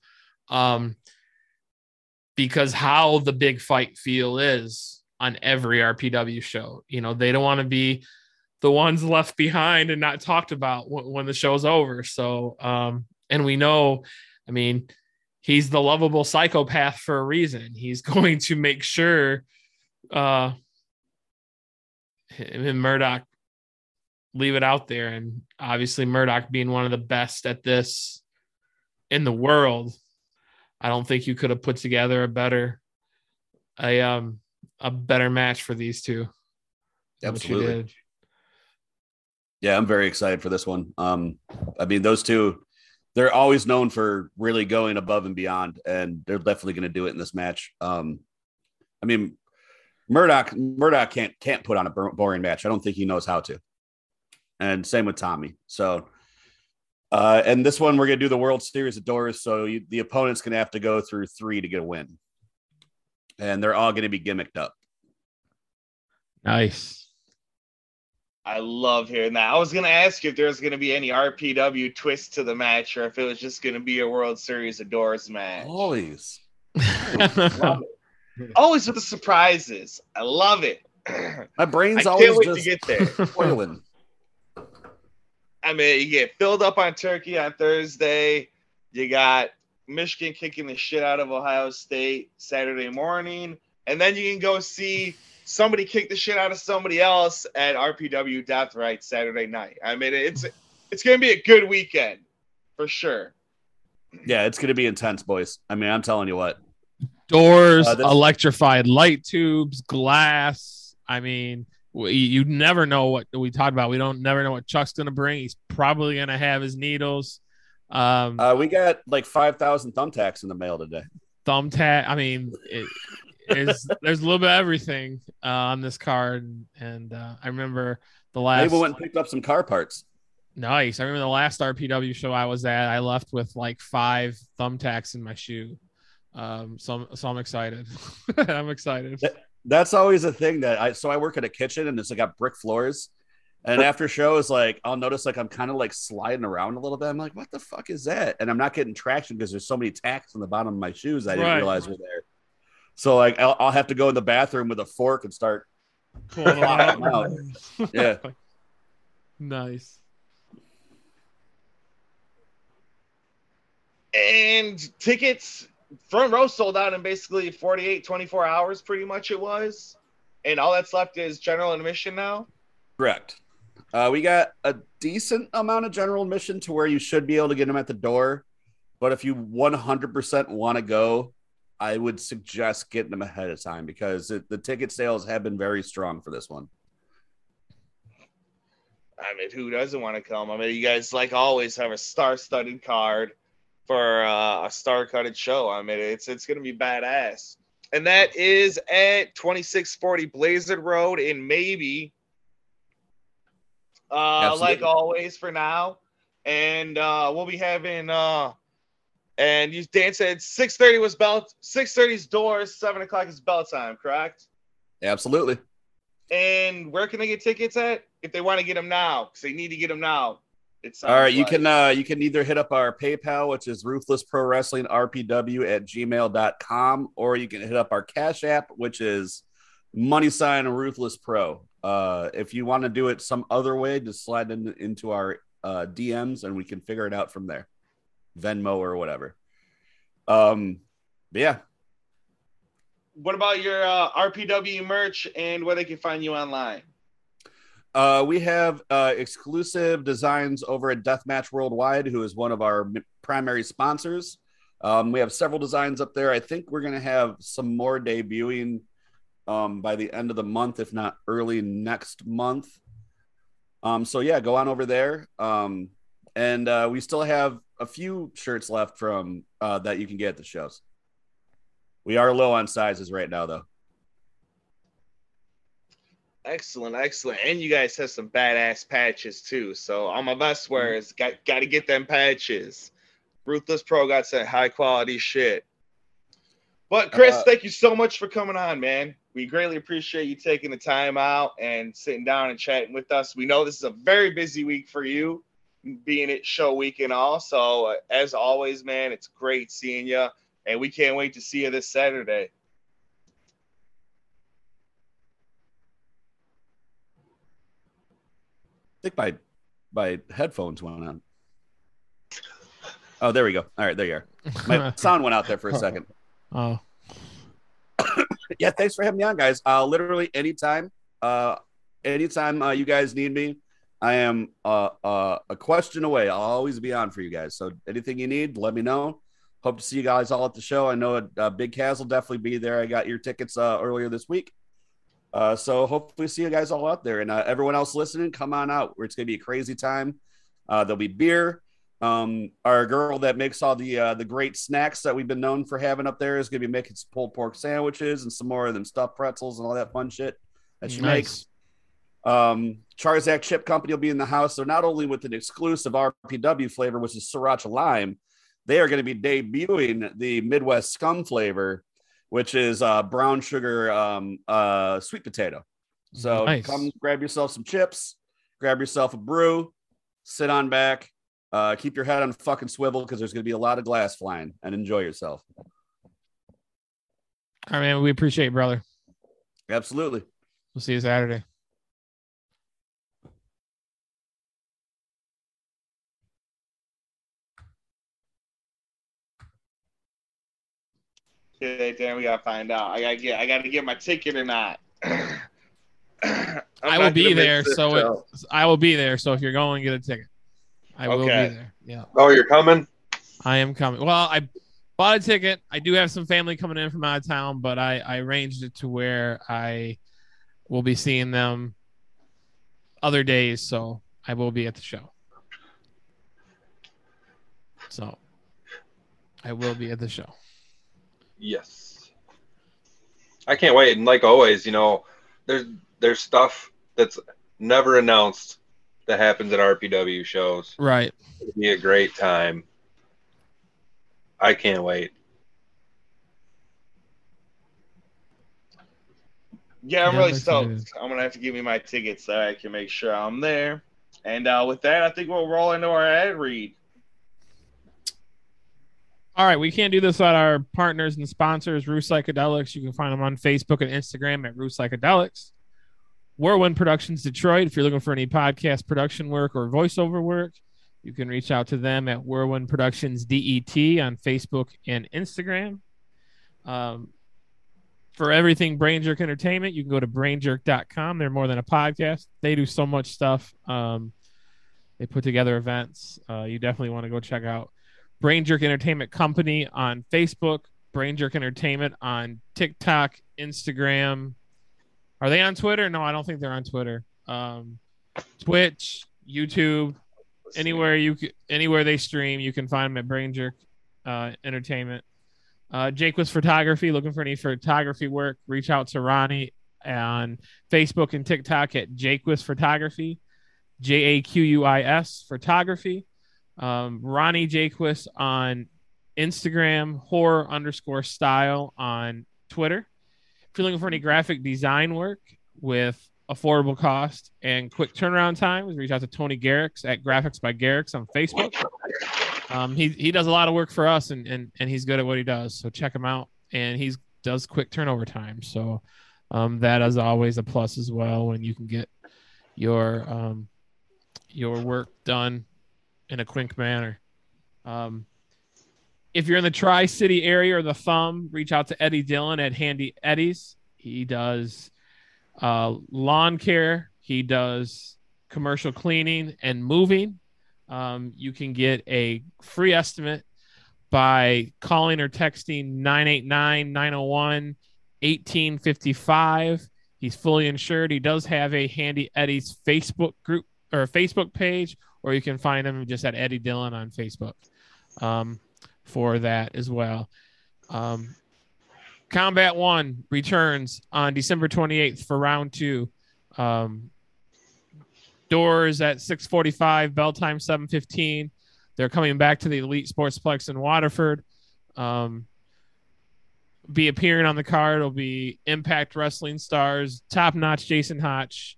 Um, because how the big fight feel is on every RPW show. You know, they don't want to be the ones left behind and not talked about when, when the show's over. So, um, and we know, I mean, he's the lovable psychopath for a reason. He's going to make sure, uh, him and Murdoch leave it out there. And obviously, Murdoch being one of the best at this in the world, I don't think you could have put together a better, a um, a better match for these two. than what you Absolutely. Yeah, I'm very excited for this one. Um, I mean, those two, they're always known for really going above and beyond, and they're definitely going to do it in this match. Um, I mean, Murdoch, Murdoch can't can't put on a boring match. I don't think he knows how to. And same with Tommy. So, uh, and this one we're going to do the World Series of Doors, so you, the opponent's going to have to go through three to get a win, and they're all going to be gimmicked up. Nice. I love hearing that. I was gonna ask you if there was gonna be any RPW twist to the match, or if it was just gonna be a World Series of Doors match. Always. Always with the surprises. I love it. My brain's can't always wait to just get there. boiling. I mean, you get filled up on turkey on Thursday. You got Michigan kicking the shit out of Ohio State Saturday morning, and then you can go see somebody kick the shit out of somebody else at RPW Death Right Saturday night. I mean, it's it's gonna be a good weekend for sure. Yeah, it's going to be intense, boys. I mean, I'm telling you what. Doors, Uh, this- electrified light tubes, glass. I mean, we, you never know what we talked about. We don't never know what Chuck's going to bring. He's probably going to have his needles. Um, Uh, we got like 5,000 thumbtacks in the mail today. thumbtack. I mean, it, there's there's a little bit of everything uh, on this card, and uh, I remember the last. even went and picked up some car parts. Nice. I remember the last RPW show I was at, I left with like five thumbtacks in my shoe. Um, so I'm, so I'm excited. I'm excited. That's always a thing that I so I work in a kitchen and it's like got brick floors. And after shows, like I'll notice like I'm kind of like sliding around a little bit. I'm like, what the fuck is that? And I'm not getting traction because there's so many tacks on the bottom of my shoes I didn't Right. realize were there. So like I'll, I'll have to go in the bathroom with a fork and start. Pulling them out. Out. Yeah. nice. And tickets, front row sold out in basically 48, 24 hours, pretty much it was. And all that's left is general admission now. Correct. Uh, we got a decent amount of general admission to where you should be able to get them at the door. But if you 100% want to go, I would suggest getting them ahead of time because it, the ticket sales have been very strong for this one. I mean, who doesn't want to come? I mean, you guys, like always, have a star-studded card for uh, a star-studded show. I mean, it's it's gonna be badass. And that is at 2640 Blazard Road in maybe. Uh, like always for now, and uh, we'll be having. Uh, and you Dan said 6:30 was bell 6:30's doors, seven o'clock is bell time, correct? Absolutely. And where can they get tickets at if they want to get them now? Because they need to get them now. It's All right, you can uh, you can either hit up our PayPal, which is ruthless pro wrestling rpw at gmail.com, or you can hit up our Cash App, which is money sign ruthless pro. Uh, if you want to do it some other way, just slide in, into our uh, DMs and we can figure it out from there, Venmo or whatever. Um, but yeah, What about your uh, RPW merch and where they can find you online? Uh, we have uh, exclusive designs over at Deathmatch Worldwide, who is one of our primary sponsors. Um, we have several designs up there. I think we're going to have some more debuting um, by the end of the month, if not early next month. Um, so yeah, go on over there. Um, and uh, we still have a few shirts left from uh, that you can get at the shows. We are low on sizes right now, though. Excellent, excellent. And you guys have some badass patches too. So all my best wearers got got to get them patches. Ruthless Pro got some high quality shit. But Chris, Uh, thank you so much for coming on, man. We greatly appreciate you taking the time out and sitting down and chatting with us. We know this is a very busy week for you, being it show week and all. So uh, as always, man, it's great seeing you, and we can't wait to see you this Saturday. I think my my headphones went on. Oh, there we go. All right, there you are. My sound went out there for a second. oh, Yeah, thanks for having me on, guys. Uh, literally anytime, uh, anytime uh, you guys need me, I am uh, uh, a question away. I'll always be on for you guys. So anything you need, let me know. Hope to see you guys all at the show. I know uh, Big Kaz will definitely be there. I got your tickets uh, earlier this week. Uh, so hopefully see you guys all out there and uh, everyone else listening, come on out. It's going to be a crazy time. Uh, there'll be beer. Um, our girl that makes all the uh, the great snacks that we've been known for having up there is going to be making some pulled pork sandwiches and some more of them stuffed pretzels and all that fun shit that she makes. Um, Charzak Chip Company will be in the house. So not only with an exclusive RPW flavor, which is sriracha lime, they are going to be debuting the Midwest Scum flavor, which is uh, brown sugar um, uh, sweet potato. So Nice. come grab yourself some chips, grab yourself a brew, sit on back, uh, keep your head on fucking swivel because there's going to be a lot of glass flying, and enjoy yourself. All right, man. We appreciate you, brother. Absolutely. We'll see you Saturday. Okay, Dan, we gotta find out. I gotta get. I gotta get my ticket or not. I'm will not be there, so it, I will be there. So if you're going, get a ticket. I will be there. Yeah, Oh, you're coming? I am coming. Well, I bought a ticket. I do have some family coming in from out of town, but I, I arranged it to where I will be seeing them other days, so I will be at the show. So I will be at the show. Yes. I can't wait. And like always, you know, there's there's stuff that's never announced that happens at RPW shows. Right. It'll be a great time. I can't wait. Yeah, I'm Yeah, really stoked. excited. I'm gonna have to give me my tickets so I can make sure I'm there. And uh, with that, I think we'll roll into our ad read. All right, we can't do this without our partners and sponsors, Rue Psychedelics. You can find them on Facebook and Instagram at Rue Psychedelics. Whirlwind Productions Detroit. If you're looking for any podcast production work or voiceover work, you can reach out to them at Whirlwind Productions DET on Facebook and Instagram. Um, for everything Brain Jerk Entertainment, you can go to brainjerk.com. They're more than a podcast. They do so much stuff. Um, they put together events. Uh, you definitely want to go check out Brain Jerk Entertainment Company on Facebook, Brain Jerk Entertainment on TikTok, Instagram. Are they on Twitter? No, I don't think they're on Twitter. Um, Twitch, YouTube, anywhere you anywhere they stream, you can find them at Brain Jerk uh, Entertainment. Uh, Jaquis photography. Looking for any photography work? Reach out to Ronnie on Facebook and TikTok at Jaquis photography, J A Q U I S photography. Um, Ronnie Jaquist on Instagram, horror underscore style on Twitter. If you're looking for any graphic design work with affordable cost and quick turnaround times, reach out to Tony Garrix at Graphics by Garrix on Facebook. Um, he he does a lot of work for us, and and and he's good at what he does. So check him out, and he does quick turnover time. So um, that is always a plus as well when you can get your um, your work done in a quick manner. Um, if you're in the Tri City area or the Thumb, reach out to Eddie Dillon at Handy Eddie's. He does uh, lawn care. He does commercial cleaning and moving. Um, you can get a free estimate by calling or texting 989 901 1855. He's fully insured. He does have a Handy Eddie's Facebook group or Facebook page, or you can find him just at Eddie Dillon on Facebook um, for that as well. Um, Combat One returns on December 28th for round two. Um, doors at 6:45, bell time 7:15. They're coming back to the Elite Sportsplex in Waterford. Um, be appearing on the card will be Impact Wrestling stars, top notch Jason Hotch,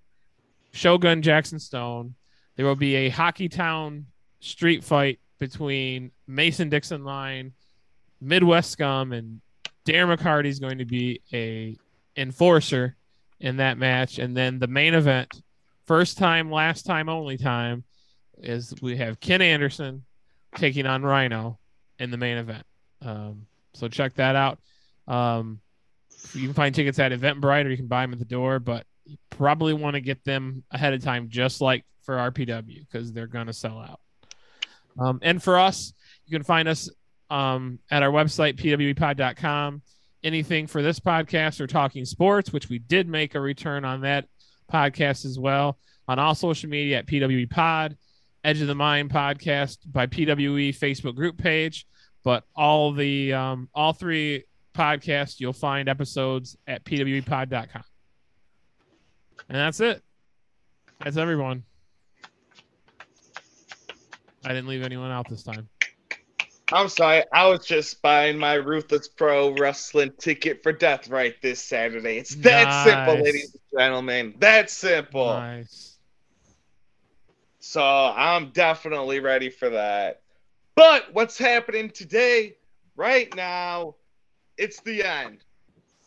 Shogun Jackson Stone. There will be a Hockey Town street fight between Mason Dixon Line, Midwest Scum, and Darren McCarty is going to be a enforcer in that match. And then the main event, first time, last time, only time, is we have Ken Anderson taking on Rhino in the main event. Um, so check that out. Um, you can find tickets at Eventbrite or you can buy them at the door, but you probably want to get them ahead of time, just like for RPW, because they're going to sell out. Um, and for us, you can find us um, at our website, pwepod.com. Anything for this podcast or talking sports, which we did make a return on that podcast as well. On all social media at PWE Pod, Edge of the Mind podcast by PWE Facebook group page. But all the um, all three podcasts, you'll find episodes at pwepod.com. And that's it. That's everyone. I didn't leave anyone out this time. I'm sorry, I was just buying my Ruthless Pro Wrestling ticket for Death right this Saturday. It's that simple, ladies and gentlemen. That simple. Nice. So I'm definitely ready for that. But what's happening today, right now, it's the end.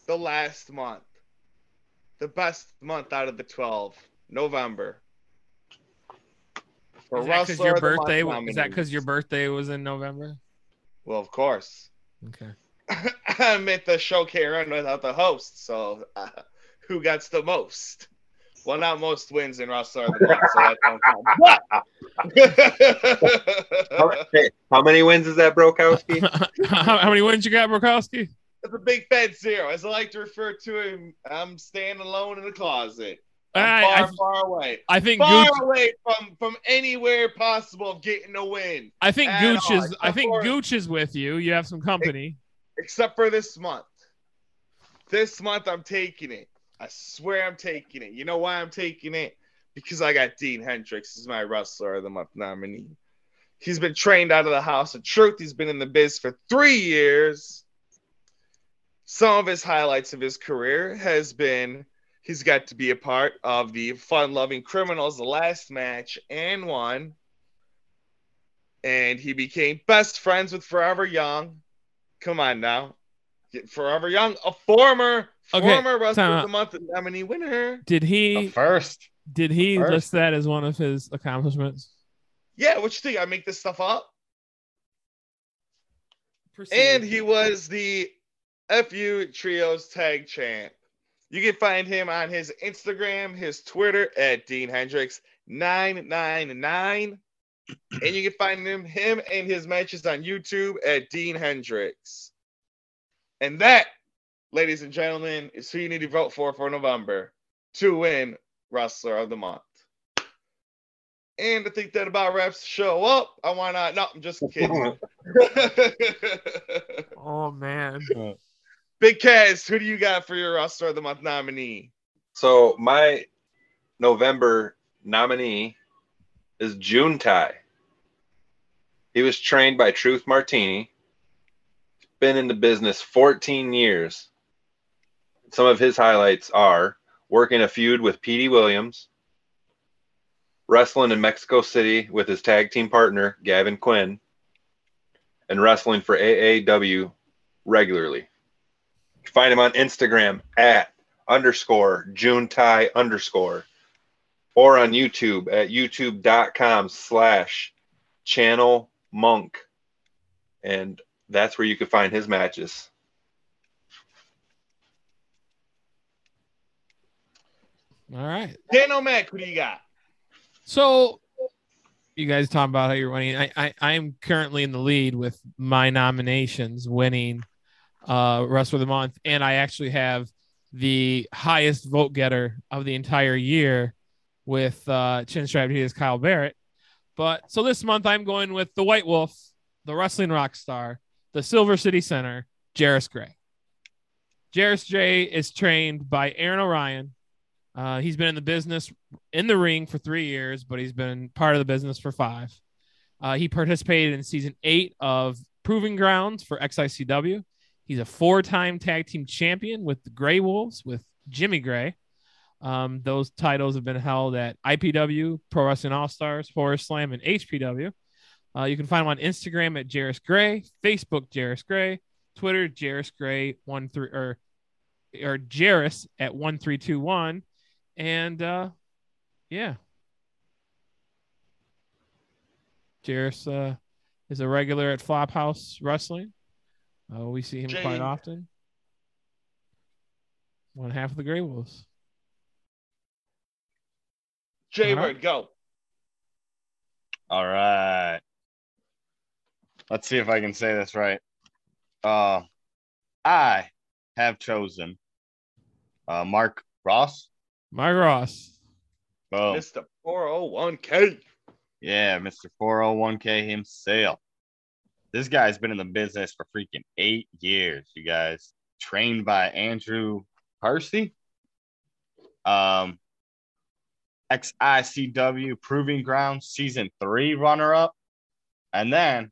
The last month. The best month out of the 12. November. For Is that because Wrestler your of the birthday? Is that because your birthday was in November? Well, of course. Okay. I meant the show can't run without the host. So, uh, who gets the most? Well, not most wins in Wrestler of the Month, so that don't count. Hey, How many wins is that, Brokowski? how, how many wins you got, Brokowski? It's a big fat zero. As I like to refer to him, I'm standing alone in the closet. I'm far, I, far away. I think Far Gooch. away from from anywhere possible of getting a win. I think Gooch all, is. I think for- Gooch is with you. You have some company. Except for this month. This month I'm taking it. I swear I'm taking it. You know why I'm taking it? because I got Dean Hendricks as my wrestler of the month nominee. He's been trained out of the House of Truth. He's been in the biz for three years. Some of his highlights of his career has been he's got to be a part of the Fun Loving Criminals, the last match, and won. And he became best friends with Forever Young. Come on now. Forever Young, a former Okay, former wrestler time of the month nominee winner. Did The he first. did he first. list that as one of his accomplishments? Yeah, what you think? I make this stuff up? And he was the FU Trios Tag Champ. You can find him on his Instagram, his Twitter at Dean Hendricks 999. and you can find him, him and his matches on YouTube at Dean Hendricks. And that, ladies and gentlemen, is who you need to vote for for November to win Wrestler of the Month. And I think that about wraps the show up. I want to, no, I'm just kidding. Oh man. Big Kaz, who do you got for your Wrestler of the Month nominee? So my November nominee is June Tai. He was trained by Truth Martini. Been in the business 14 years. Some of his highlights are working a feud with Petey Williams, wrestling in Mexico City with his tag team partner Gavin Quinn, and wrestling for AAW regularly. You can find him on Instagram at underscore June Tai underscore or on YouTube at youtube.com slash channel monk. And that's where you can find his matches. All right. Dan O'Mac, who do you got? So you guys talk about how you're winning. I, I I'm currently in the lead with my nominations winning uh Wrestler of the Month, and I actually have the highest vote getter of the entire year with uh Chin Strap is Kyle Barrett. But so this month I'm going with the White Wolf, the wrestling rock star, the Silver City Center, Jarris Gray. Jarris J is trained by Aaron O'Ryan. Uh, he's been in the business in the ring for three years, but he's been part of the business for five. Uh, he participated in season eight of Proving Grounds for XICW. He's a four time tag team champion with the Gray Wolves with Jimmy Gray. Um, those titles have been held at IPW, Pro Wrestling All Stars, Horror Slam, and HPW. Uh, you can find him on Instagram at Jarris Gray, Facebook Jarris Gray, Twitter Jarris Gray one three or or Jarris at one three two one, and uh, yeah, Jarris uh, is a regular at Flophouse Wrestling. Uh, we see him Jane. quite often. One half of the Grey Wolves. Jay Uh-huh. Bird, go. All right. Let's see if I can say this right. Uh, I have chosen uh, Mark Ross. Mark Ross. Oh, Mr. 401k. yeah, Mr. 401k himself. This guy's been in the business for freaking eight years, you guys. Trained by Andrew Percy. Um, XICW Proving Ground Season 3 runner up. And then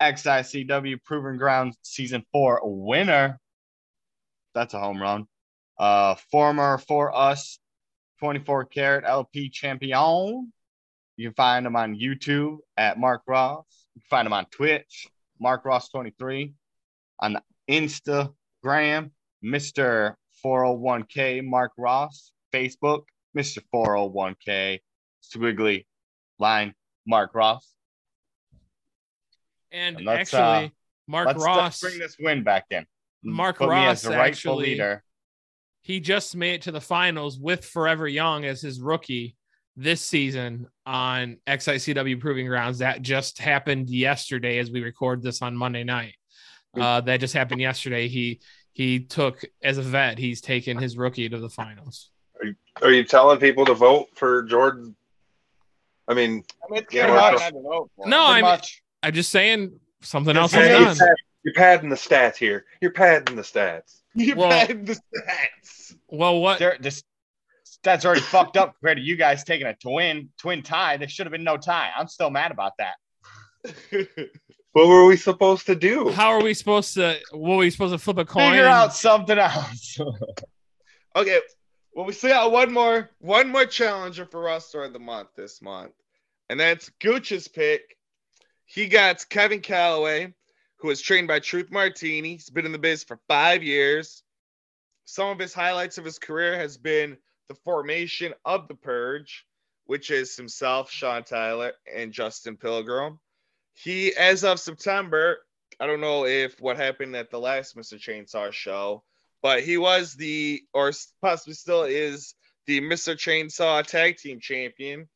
XICW Proving Ground Season 4 winner. That's a home run. Uh, former for us 24 karat LP champion. You can find him on YouTube at Mark Ross. You can find him on Twitch, Mark Ross23. On Instagram, Mr. 401k Mark Ross. Facebook, Mr. 401k Squiggly line Mark Ross. And, And actually, uh, Mark let's, Ross, bring this win back in. Mark Put Ross rightful actually- leader. he just made it to the finals with Forever Young as his rookie this season on XICW Proving Grounds. That just happened yesterday as we record this on Monday night. Uh, that just happened yesterday. He he took as a vet. He's taken his rookie to the finals. Are you telling people to vote for Jordan? I mean, I mean it's getting hard to vote. No, I'm. much. I'm just saying something you're else is padding, done. you're padding the stats here. You're padding the stats. You Well- had the stats. Well, what There, this that's already fucked up compared to you guys taking a twin twin tie. There should have been no tie. I'm still mad about that. What were we supposed to do? How are we supposed to? What are we supposed to flip a coin? Figure and- out something else. Okay, well, we still got one more, one more challenger for Wrestler of the Month this month, and that's Gooch's pick. He got Kevin Calloway, who was trained by Truth Martini. He's been in the biz for five years. Some of his highlights of his career has been the formation of the Purge, which is himself, Sean Tyler, and Justin Pilgrim. He, as of September, I don't know if what happened at the last Mr. Chainsaw show, but he was the, or possibly still is, the Mr. Chainsaw Tag Team Champion.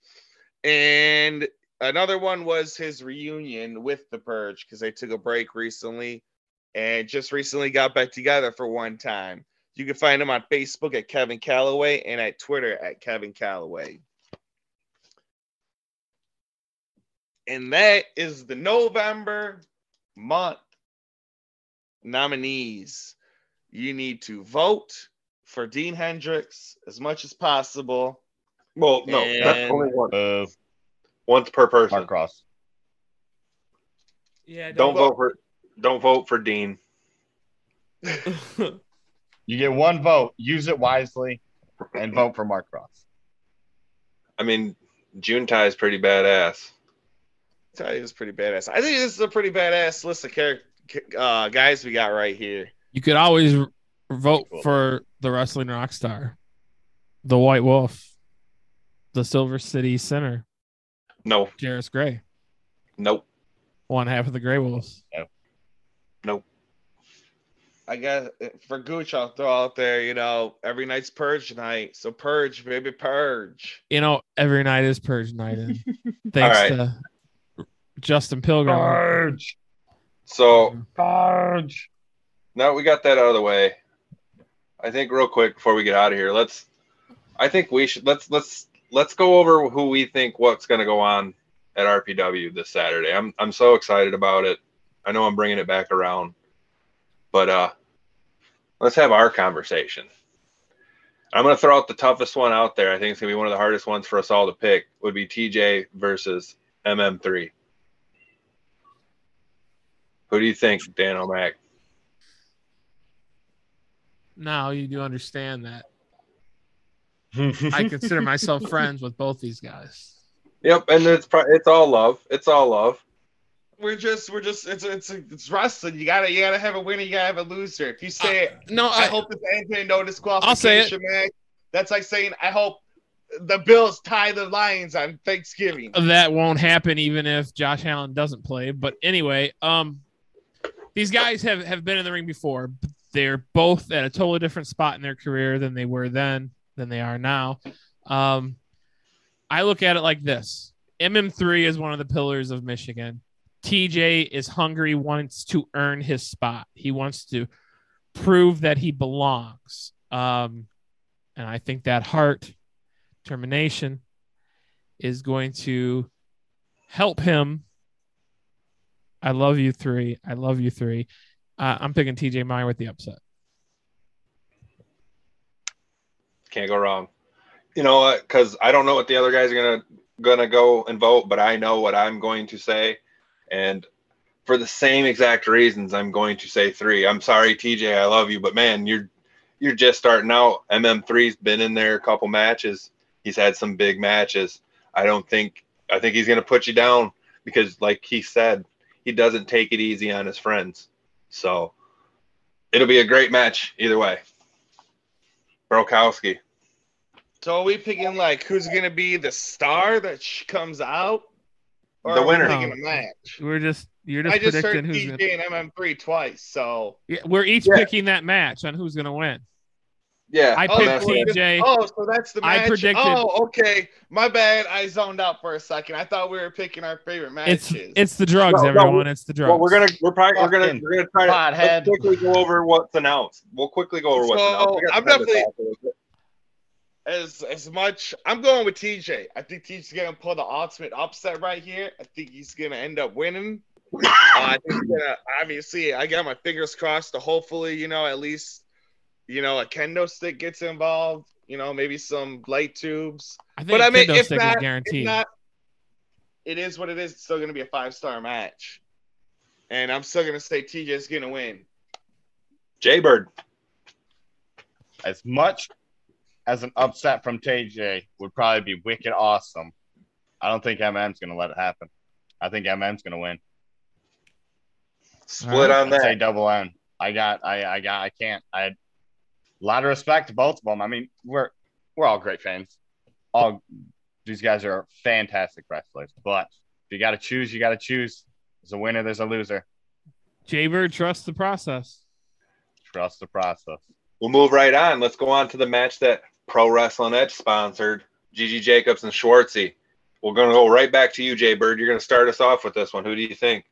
And another one was his reunion with the Purge because they took a break recently and just recently got back together for one time. You can find him on Facebook at Kevin Calloway and at Twitter at Kevin Calloway. And that is the November month nominees. You need to vote for Dean Hendricks as much as possible. Well, no, that's only one. Uh, Once per person. Mark Cross. Yeah. Don't vote for don't vote for Dean. You get one vote. Use it wisely, and vote for Mark Cross. I mean, Juntai is pretty badass. tell you, it's pretty badass. I think this is a pretty badass list of character uh, guys we got right here. You could always r- vote for the wrestling rock star, the White Wolf, the Silver City Center, No, Jarris Gray, nope, one half of the Gray Wolves. Nope. nope. I guess eh, for Gooch, I'll throw out there, you know, every night's purge night. So purge, baby, purge. You know, every night is Purge night. And thanks right. to Justin Pilgrim. Purge. So Purge. now we got that out of the way. I think real quick before we get out of here, let's. I think we should let's let's let's go over who we think what's going to go on at RPW this Saturday. I'm I'm so excited about it. I know I'm bringing it back around, but uh, let's have our conversation. I'm going to throw out the toughest one out there. I think it's going to be one of the hardest ones for us all to pick. Would be TJ versus MM3. Who do you think, Dan O'Mac? Now you do understand that I consider myself friends with both these guys. Yep, and it's pro- it's all love. It's all love. We're just, we're just, it's it's it's wrestling. You gotta, you gotta have a winner. You gotta have a loser. If you say, No, I, I, hope ends in no I'll say it. disqualification match, that's like saying, I hope the Bills tie the Lions on Thanksgiving. that won't happen even if Josh Allen doesn't play. But anyway, um, these guys have have been in the ring before. but They're both at a totally different spot in their career than they were then, than they are now. Um, I look at it like this: MM3 is one of the pillars of Michigan. TJ is hungry, wants to earn his spot. He wants to prove that he belongs. Um, and I think that heart, determination, is going to help him. I love you three. I love you three. Uh, I'm picking TJ Meyer with the upset. Can't go wrong. You know what? Because I don't know what the other guys are gonna gonna go and vote, but I know what I'm going to say, and for the same exact reasons, I'm going to say three. I'm sorry, TJ. I love you, but man, you're you're just starting out. MM3's been in there a couple matches. He's had some big matches. I don't think I think he's gonna put you down because, like he said, he doesn't take it easy on his friends. So it'll be a great match either way. Brokowski. So are we picking like who's gonna be the star that comes out? Or The winner. Um, picking a match. We're just you're just I just heard predicting who's TJ gonna, and MM3 twice, so yeah, we're each Yeah. picking that match on who's gonna win. Yeah. I Oh, picked that's what it is. TJ. Oh, so that's the match. I predicted- Oh, okay. My bad. I zoned out for a second. I thought we were picking our favorite It's matches. it's the drugs, No, no, everyone. it's the drugs. Well, we're gonna we're probably we're gonna we're gonna try to pothead. let's quickly go over what's announced. We'll quickly go over what's So, announced. I'm definitely- talk a little bit. As as much. I'm going with TJ. I think TJ's gonna pull the ultimate upset right here. I think he's gonna end up winning. Uh, I think he's gonna obviously. I got my fingers crossed to hopefully, you know, at least, you know, a kendo stick gets involved. You know, maybe some light tubes. I think But I mean, kendo if stick not, is if not, it is what it is. It's still going to be a five star match, and I'm still going to say TJ's going to win. Jaybird. As much as an upset from TJ would probably be wicked awesome, I don't think MM's going to let it happen. I think MM's going to win. Split on I'd say that. double N. I got, I, I got, I can't. I had a lot of respect to both of them. I mean, we're we're all great fans. All these guys are fantastic wrestlers. But if you got to choose, you got to choose. There's a winner, there's a loser. Jaybird trusts the process. Trust the process. We'll move right on. Let's go on to the match that Pro Wrestling Edge sponsored. Gigi Jacobs and Schwartzy. We're going to go right back to you, Jay Bird. You're going to start us off with this one. Who do you think?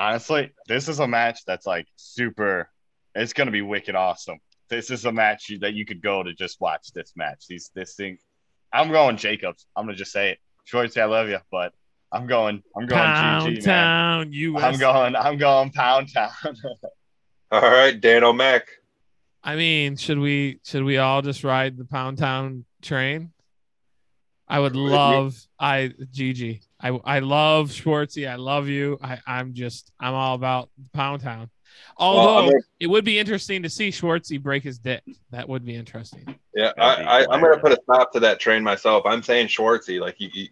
Honestly, this is a match that's like super. It's gonna be wicked awesome. This is a match that you could go to just watch this match. These this thing. I'm going Jacobs. I'm gonna just say it. Schwartzy, I love you, but I'm going. I'm going Pound GG, man. US. I'm going. I'm going Pound Town. All right, Dan O'Mac. I mean, should we should we all just ride the Pound Town train? I would love I Gigi. I I love Schwartzy. I love you. I I'm just I'm all about Pound Town. Well, Although I'm gonna- it would be interesting to see Schwartzy break his dick. That would be interesting. Yeah, I, I, I'm going to put a stop to that train myself. I'm saying Schwartzy. Like, he, he,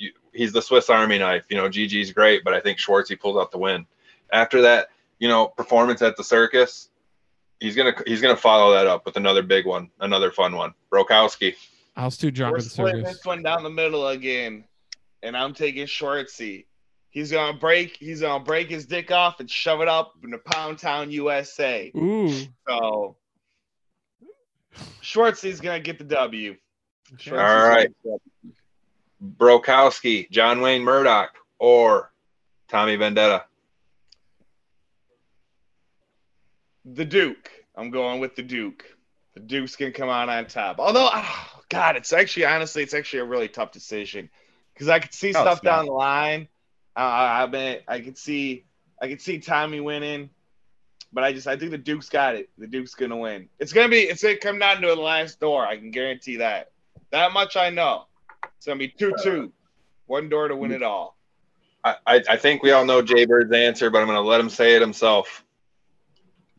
you, he's the Swiss Army knife. You know, Gigi's great, but I think Schwartzy pulls out the win. After that, you know, performance at the circus, he's gonna he's gonna follow that up with another big one, another fun one. Brokowski. I was too drunk We're splitting this one down the middle again, and I'm taking Schwartzy. He's gonna break. He's gonna break his dick off and shove it up in the Pound Town, USA. Ooh. So Schwartzy's gonna get the W. Schwartzy's All gonna get the W. Brokowski, John Wayne Murdoch, or Tommy Vendetta. The Duke. I'm going with the Duke. The Duke's gonna come out on top. Although, oh, God, it's actually honestly, it's actually a really tough decision because I could see No, stuff it's down the line. Uh, I I mean, I could see, I could see Tommy winning, but I just, I think the Duke's got it. The Duke's gonna win. It's gonna be, it's gonna come down to the last door. I can guarantee that. That much I know. It's gonna be two-two, one door to win it all. I, I, I think we all know Jay Bird's answer, but I'm going to let him say it himself.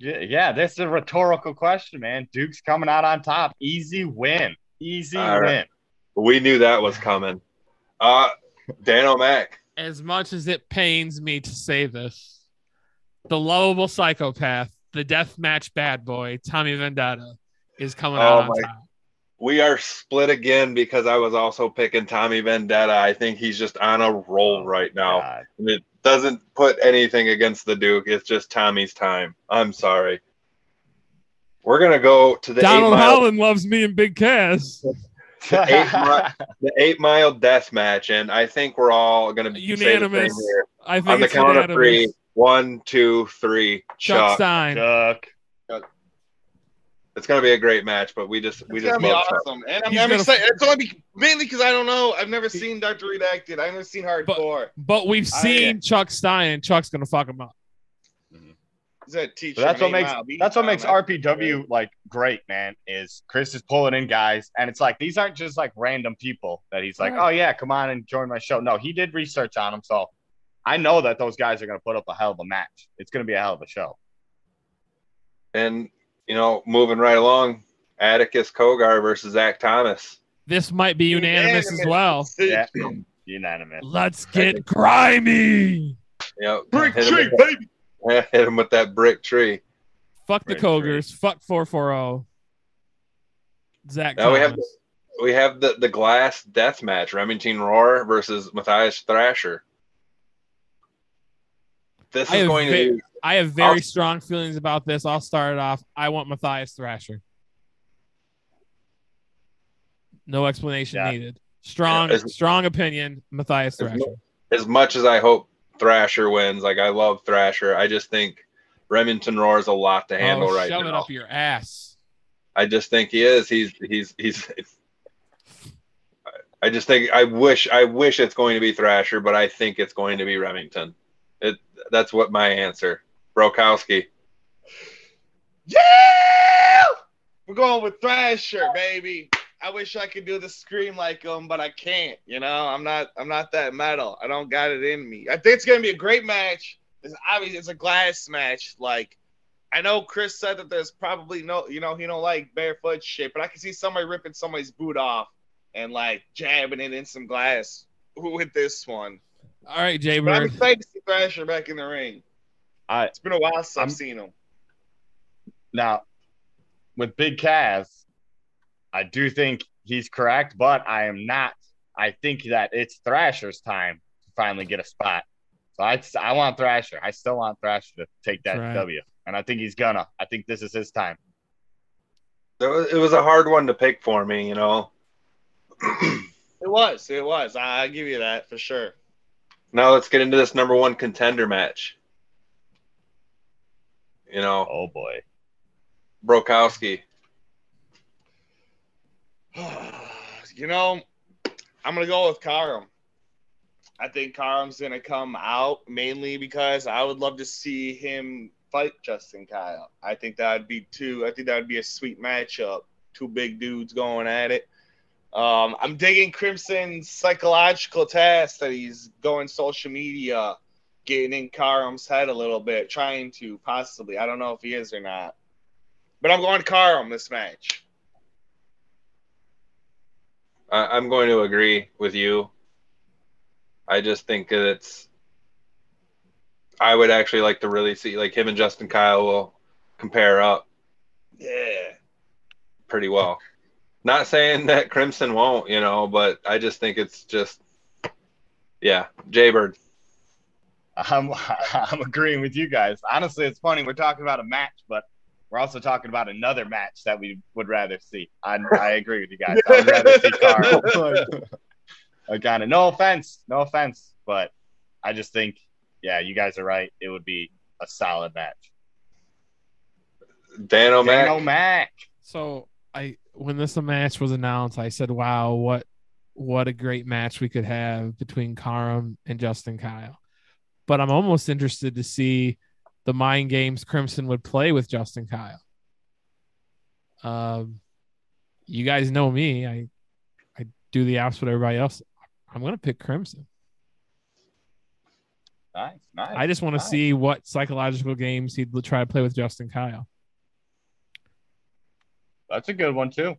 Yeah, yeah. This is a rhetorical question, man. Duke's coming out on top. Easy win. Easy All right. win. We knew that was coming. Uh, Dan O'Mac. As much as it pains me to say this, the lovable psychopath, the death match bad boy, Tommy Vendetta, is coming Oh out on my- top. We are split again because I was also picking Tommy Vendetta. I think he's just on a roll right now. God. And It doesn't put anything against the Duke. It's just Tommy's time. I'm sorry. We're gonna go to the Donald eight mile, loves me and Big Cass. the eight, mi- the eight mile death match, and I think we're all gonna say the same Unanimous. here. I think on the it's count of unanimous. three. One, two, three. Chuck Chuck. Stein. Duck. It's gonna be a great match, but we just we It's just gonna be love Chuck. awesome, and I'm, He's I'm gonna- excited. It's only be, mainly because I don't know. I've never seen Doctor Redacted. I've never seen Hardcore. But we've I- seen Chuck Stein, Chuck's gonna fuck him up. Mm-hmm. Is that teacher? So that's what makes that's what oh, makes RPW like great, man. Is Chris is pulling in guys, and it's like these aren't just like random people that he's like, Right. oh yeah, come on and join my show. No, he did research on them, so I know that those guys are going to put up a hell of a match. It's going to be a hell of a show. And you know, moving right along, Atticus Cogar versus Zach Thomas. This might be unanimous as well. Yeah, unanimous. Let's get grimy. You know, Brick hit him tree, with baby. that- hit him with that brick tree. Fuck the Right, right. Cogars. Fuck 440. Zach. Now we have Thomas. we have the the glass death match: Remington Roar versus Matthias Thrasher. This I is have going to be I have very I'll- strong feelings about this. I'll start it off. I want Matthias Thrasher. No explanation Yeah. needed. Strong, Yeah, strong opinion. Matthias Thrasher. as much as I hope Thrasher wins. Like I love Thrasher. I just think Remington Roar is a lot to handle oh, right shove it now. up your ass. I just think he is. He's he's he's. I just think I wish I wish it's going to be Thrasher, but I think it's going to be Remington. It that's what my answer. Brokowski. Yeah. We're going with Thrasher, baby. I wish I could do the scream like him, but I can't. You know, I'm not. I'm not that metal. I don't got it in me. I think it's gonna be a great match. It's obviously it's a glass match. Like, I know Chris said that there's probably no, you know, he don't like barefoot shit, but I can see somebody ripping somebody's boot off and like jabbing it in some glass with this one. All right, Jay But I'm excited to see Thrasher back in the ring. I It's been a while since I've I'm- seen him. now with Big Kaz, I do think he's correct, but I am not. I think that it's Thrasher's time to finally get a spot. So I, I want Thrasher. I still want Thrasher to take that Right. W, and I think he's gonna. I think this is his time. It was, it was a hard one to pick for me, you know. It was. It was. I, I give you that for sure. Now let's get into this number one contender match. You know, Oh boy. Brokowski. you know, I'm gonna go with Karam. I think Karam's gonna come out mainly because I would love to see him fight Justin Kyle. I think that'd be two. I think that would be a sweet matchup. Two big dudes going at it. Um, I'm digging Crimson's psychological test that he's going social media, getting in Karam's head a little bit, trying to possibly. I don't know if he is or not, but I'm going Karam this match. I, I'm going to agree with you. I just think that it's. I would actually like to really see like him and Justin Kyle will compare up Yeah. pretty well. Not saying that Crimson won't, you know, but I just think it's just, yeah, Jaybird. I'm I'm agreeing with you guys. Honestly, it's funny we're talking about a match, but we're also talking about another match that we would rather see. I, I agree with you guys. I'd rather see Carl. Again, no offense, no offense, but I just think, yeah, you guys are right. It would be a solid match. Dan O'Mac. Dan O'Mac. So I when this match was announced, I said, "Wow, what what a great match we could have between Karam and Justin Kyle." But I'm almost interested to see the mind games Crimson would play with Justin Kyle. Um, you guys know me. I I do the opposite of everybody else. I'm gonna pick Crimson. Nice, nice. I just want to see what psychological games he'd try to play with Justin Kyle. That's a good one too.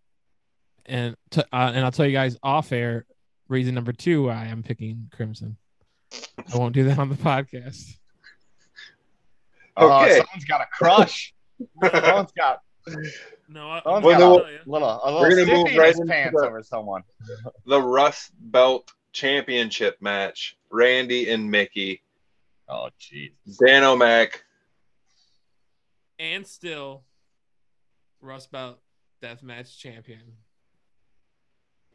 and to, uh, and I'll tell you guys off air. Reason number two, I am picking Crimson. I won't do that on the podcast. Oh, Okay. someone's got a crush. someone's got, No, I, someone's Well, got no- a little, a We're gonna move right his into pants the- over someone. The Rust Belt Championship match. Randi and Mickie. Oh, jeez. Dan O'Mac. and still Rust Belt Deathmatch champion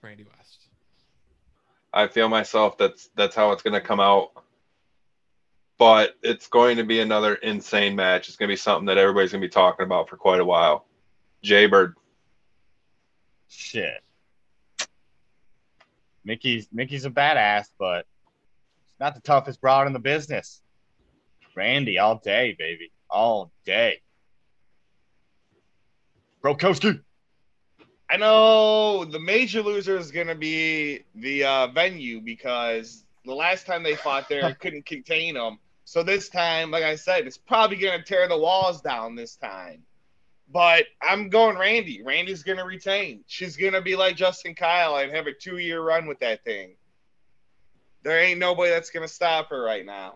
Randi West. I feel myself that's that's how it's gonna come out. But it's going to be another insane match. It's gonna be something that everybody's gonna be talking about for quite a while. Jaybird. Shit. Mickie's Mickie's a badass, but he's not the toughest broad in the business. Randi all day, baby. All day. Brokowski. I know the major loser is going to be the uh, venue because the last time they fought there, couldn't contain them. So this time, like I said, it's probably going to tear the walls down this time. But I'm going Randi. Randi's going to retain. She's going to be like Justin Kyle and have a two year run with that thing. There ain't nobody that's going to stop her right now.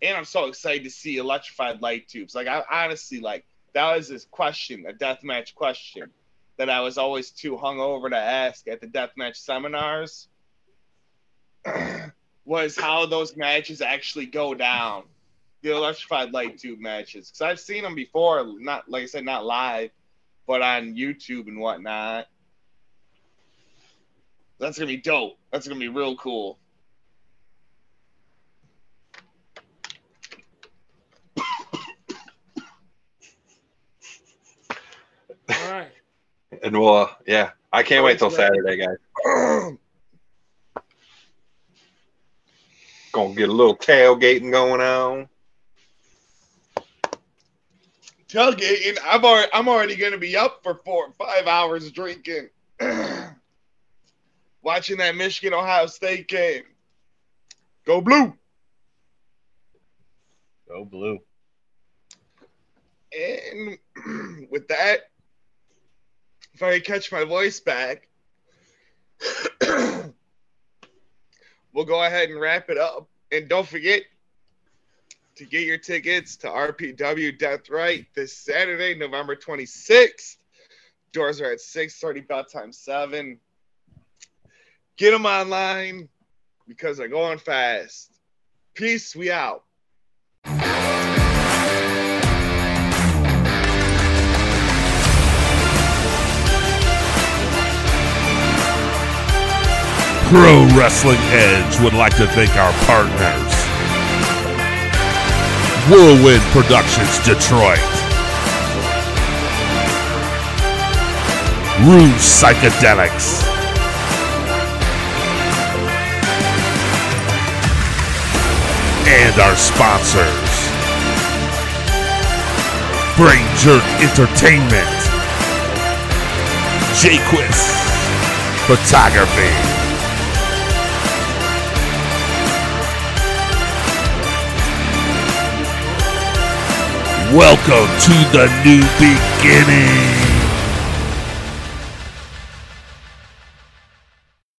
And I'm so excited to see electrified light tubes. Like, I honestly, like, that was this question, a deathmatch question that I was always too hungover to ask at the deathmatch seminars was how those matches actually go down. The electrified light tube matches. Because I've seen them before, not like I said, not live, but on YouTube and whatnot. That's gonna be dope. That's gonna be real cool. All right. And we'll uh, yeah. I can't wait till Saturday, guys. Gonna get a little tailgating going on. tailgating. I'm already I'm already gonna be up for four five hours drinking. Watching that Michigan Ohio State game. Go blue. Go blue. And with that, if I catch my voice back, we'll go ahead and wrap it up. And don't forget to get your tickets to RPW Death Right this Saturday, November 26th. Doors are at 6:30, bell time 7. Get them online because they're going fast. Peace, we out. Pro Wrestling Edge would like to thank our partners. Whirlwind Productions Detroit, Rouge Psychedelics, and our sponsors. Brain Jerk Entertainment, Jaquis Photography. Welcome to the new beginning.